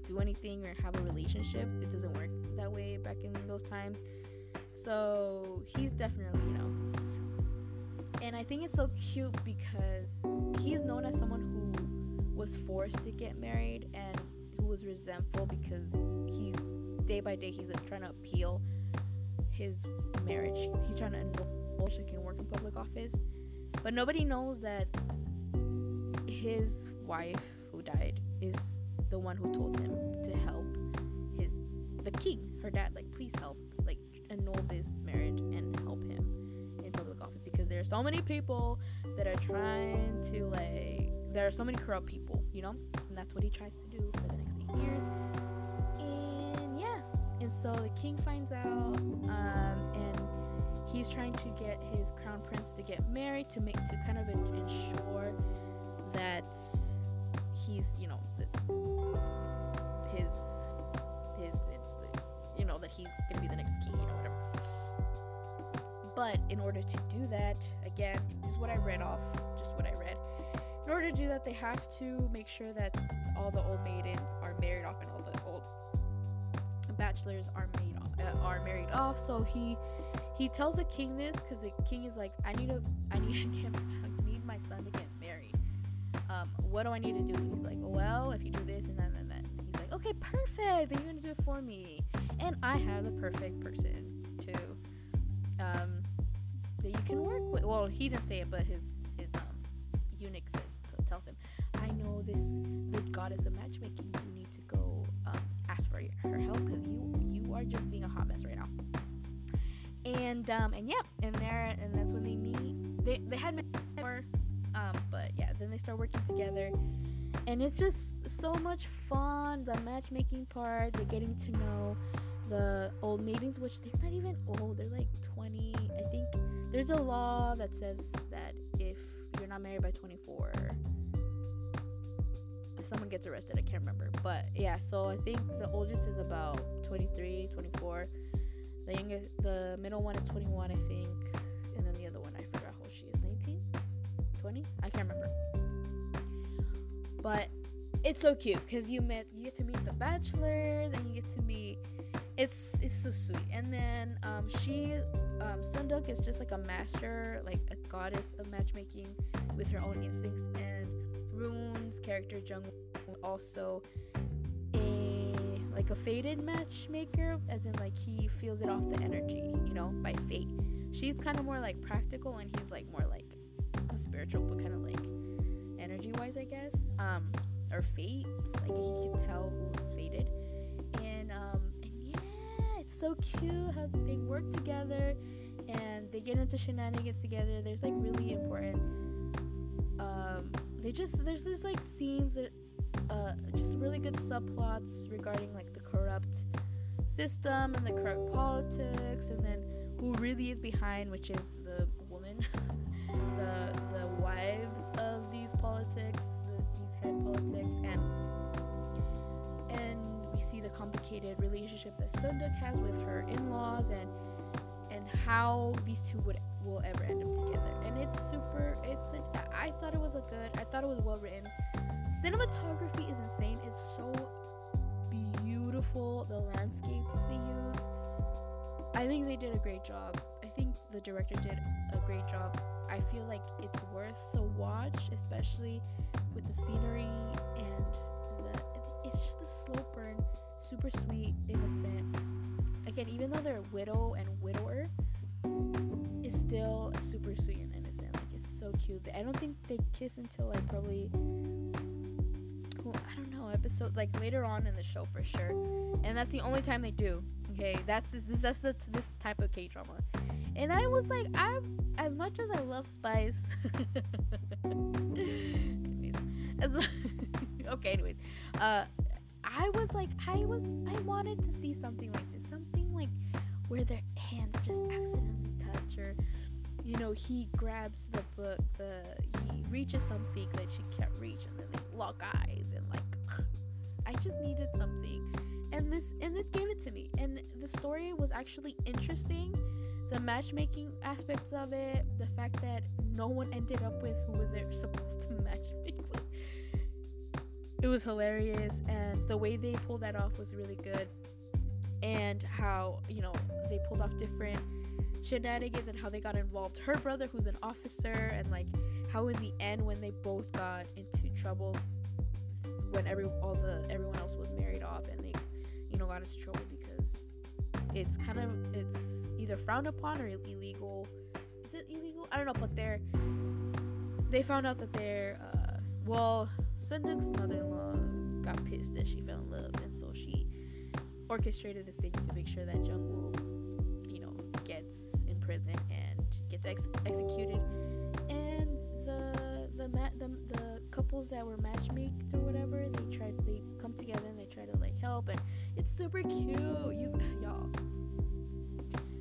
Speaker 1: do anything or have a relationship. It doesn't work that way back in those times. So he's definitely, you know, and I think it's so cute because he's known as someone who was forced to get married and who was resentful because he's day by day he's trying to appeal his marriage. He's trying to so he can work in public office, but nobody knows that his wife who died is the one who told him to help his the king, her dad, like please help, like annul this marriage and help him in public office because there are so many people that are trying to like there are so many corrupt people, you know, and that's what he tries to do for the next eight years. And yeah, and so the king finds out, um, and he's trying to get his crown prince to get married to make to kind of ensure that he's, you know, his his you know that he's gonna be the next king, you know, whatever. But in order to do that, again, this is what I read off, just what I read. In order to do that, they have to make sure that all the old maidens are married off and all the old bachelors are made off, uh, are married off. So he he tells the king this because the king is like, I need to I need to get I need my son to get married. Um, what do I need to do? He's like, well, if you do this and then and then. He's like, okay, perfect. Then you're gonna do it for me, and I have the perfect person to um that you can work with. Well, he didn't say it, but his his um eunuch said, tells him, I know this the goddess of matchmaking. You need to go um, ask for her help because you you are just being a hot mess right now. And um and yeah, and there and that's when they meet. They they had met before, um, but yeah, then they start working together. And it's just so much fun. The matchmaking part, the getting to know the old maidens, which they're not even old. They're like 20. I think there's a law that says that if you're not married by 24, someone gets arrested. I can't remember. But yeah, so I think the oldest is about 23, 24. The youngest, the middle one is 21, I think. And then the other one, I forgot how she is. 19? 20? I can't remember. But it's so cute because you met you get to meet the bachelors and you get to meet it's it's so sweet and then um she um Sunduk is just like a master like a goddess of matchmaking with her own instincts and Rowoon's character Jung also like a fated matchmaker, as in like he feels it off the energy, you know, by fate. She's kind of more like practical, and he's like more like a spiritual, but kind of like energy wise, I guess. Um, or fate. Like he could tell who was fated, and um, and yeah, it's so cute how they work together, and they get into shenanigans together. There's like really important. Um, they just there's this like scenes that uh, just really good subplots regarding like the corrupt system and the corrupt politics, and then who really is behind, which is the woman, the the wives of these politics, these head politics, and and we see the complicated relationship that Sunduk has with her in-laws, and and how these two would will ever end up together. And it's super. It's I thought it was a good. I thought it was well written cinematography is insane. It's so beautiful. The landscapes they use. I think they did a great job. I think the director did a great job. I feel like it's worth the watch, especially with the scenery and the. It's, it's just a slow burn, super sweet, innocent. Again, even though they're widow and widower, is still super sweet and it's so cute. I don't think they kiss until like probably I don't know, episode like later on in the show for sure. And that's the only time they do. Okay, that's this, this that's the, this type of K drama. And I was like, I'm as much as I love Spice. anyways, as okay, anyways, uh, I was like, I was, I wanted to see something like this, something like where their hands just accidentally touch, or you know, he grabs the book, the he reaches something that she can't reach, and then they lock eyes, and like, I just needed something, and this and this gave it to me, and the story was actually interesting. The matchmaking aspects of it, the fact that no one ended up with who they were supposed to matchmake with, it was hilarious, and the way they pulled that off was really good, and how you know they pulled off different shenanigans and how they got involved. Her brother, who's an officer, and like how in the end when they both got into trouble when every all the everyone else was married off and they you know got into trouble because it's kind of it's either frowned upon or illegal. Is it illegal? I don't know, but they're they found out that they're uh, well Sunduk's mother-in-law got pissed that she fell in love and so she orchestrated this thing to make sure that Jungwoo prison and gets ex- executed, and the the, ma- the the couples that were matchmaked or whatever, they try they come together and they try to like help, and it's super cute. You y'all.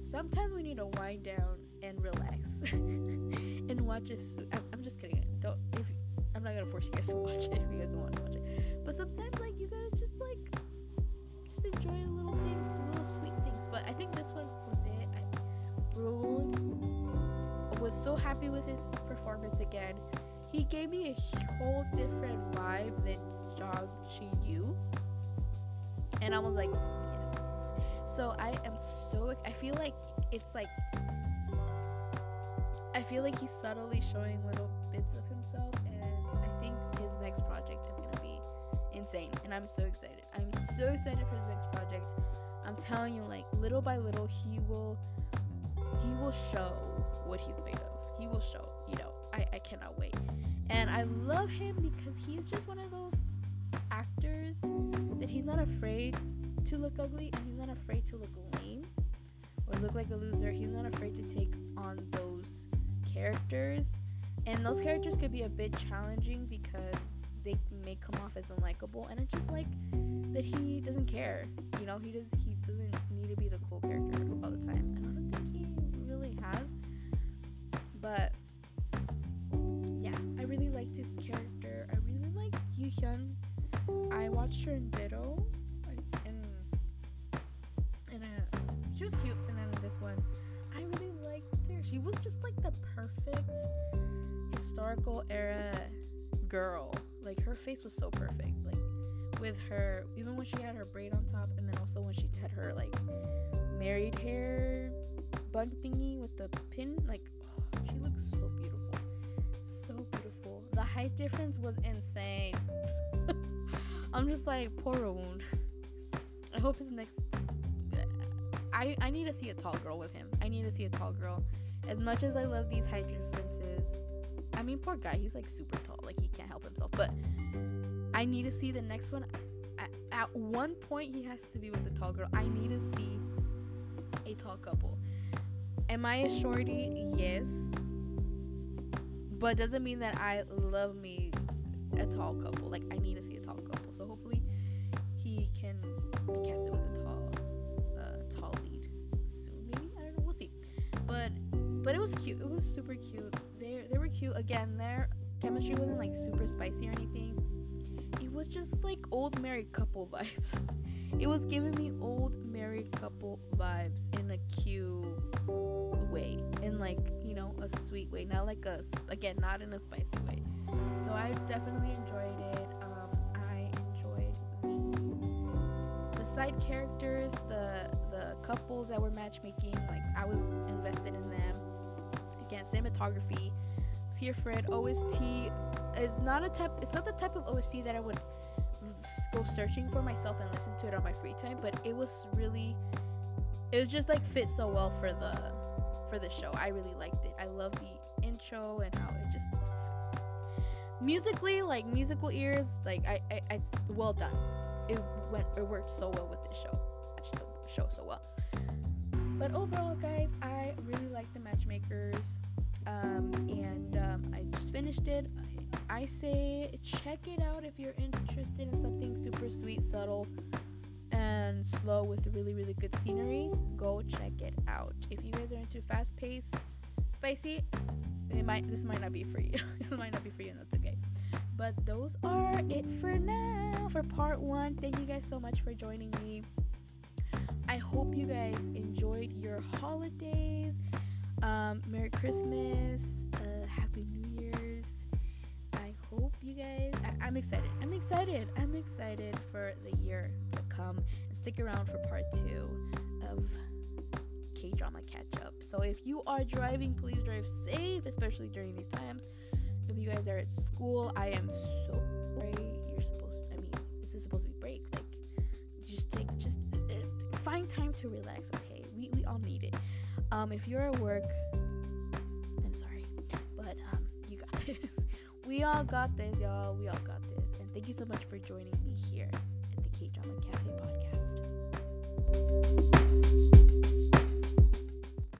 Speaker 1: Sometimes we need to wind down and relax and watch a. I'm, I'm just kidding. Don't if I'm not gonna force you guys to watch it if you guys don't want to watch it. But sometimes like you gotta just like just enjoy little things, little sweet things. But I think this one was was so happy with his performance again. He gave me a whole different vibe than Shi Yu. And I was like, yes. So I am so I feel like it's like I feel like he's subtly showing little bits of himself and I think his next project is gonna be insane and I'm so excited. I'm so excited for his next project. I'm telling you, like little by little he will he will show what he's made of. He will show, you know. I, I cannot wait. And I love him because he's just one of those actors that he's not afraid to look ugly and he's not afraid to look lame or look like a loser. He's not afraid to take on those characters. And those characters could be a bit challenging because they may come off as unlikable and it's just like that he doesn't care. You know, he does he doesn't need to be the cool character all the time. Has. But yeah, I really like this character. I really like Yu Hyun. I watched her in Ditto, and and she was cute. And then this one, I really liked her. She was just like the perfect historical era girl. Like her face was so perfect. Like with her, even when she had her braid on top, and then also when she had her like married hair bun thingy with the pin. Like, oh, she looks so beautiful. So beautiful. The height difference was insane. I'm just like, poor Rowoon. I hope his next. I I need to see a tall girl with him. I need to see a tall girl. As much as I love these height differences, I mean, poor guy. He's like super tall. Like he can't help himself. But I need to see the next one. At one point, he has to be with a tall girl. I need to see a tall couple. Am I a shorty? Yes. But doesn't mean that I love me a tall couple. Like I need to see a tall couple. So hopefully he can be casted with a tall, uh, tall lead soon. Maybe I don't know. We'll see. But but it was cute. It was super cute. They they were cute. Again, their chemistry wasn't like super spicy or anything. It was just like old married couple vibes. It was giving me old married couple vibes in a cute way, in like you know a sweet way, not like a again not in a spicy way. So I definitely enjoyed it. Um, I enjoyed the the side characters, the the couples that were matchmaking. Like I was invested in them. Again, cinematography here it. OST is not a type. It's not the type of OST that I would go searching for myself and listen to it on my free time. But it was really, it was just like fit so well for the for the show. I really liked it. I love the intro and how it just musically like musical ears like I, I I well done. It went it worked so well with this show. Watched the show so well. But overall, guys, I really like the matchmakers. Um, and um, I just finished it. I say check it out if you're interested in something super sweet, subtle, and slow with really, really good scenery. Go check it out. If you guys are into fast paced, spicy, it might this might not be for you. this might not be for you, and that's okay. But those are it for now for part one. Thank you guys so much for joining me. I hope you guys enjoyed your holidays. Um, Merry Christmas, uh, Happy New hope you guys. I- I'm excited. I'm excited. I'm excited for the year to come. And stick around for part two of K drama catch up. So if you are driving, please drive safe, especially during these times. If you guys are at school, I am so sorry. You're supposed. I mean, this is supposed to be break. Like, just take, just uh, find time to relax. Okay, we we all need it. Um, if you're at work, I'm sorry, but um, you got this. We all got this, y'all. We all got this. And thank you so much for joining me here at the K Drama Cafe podcast.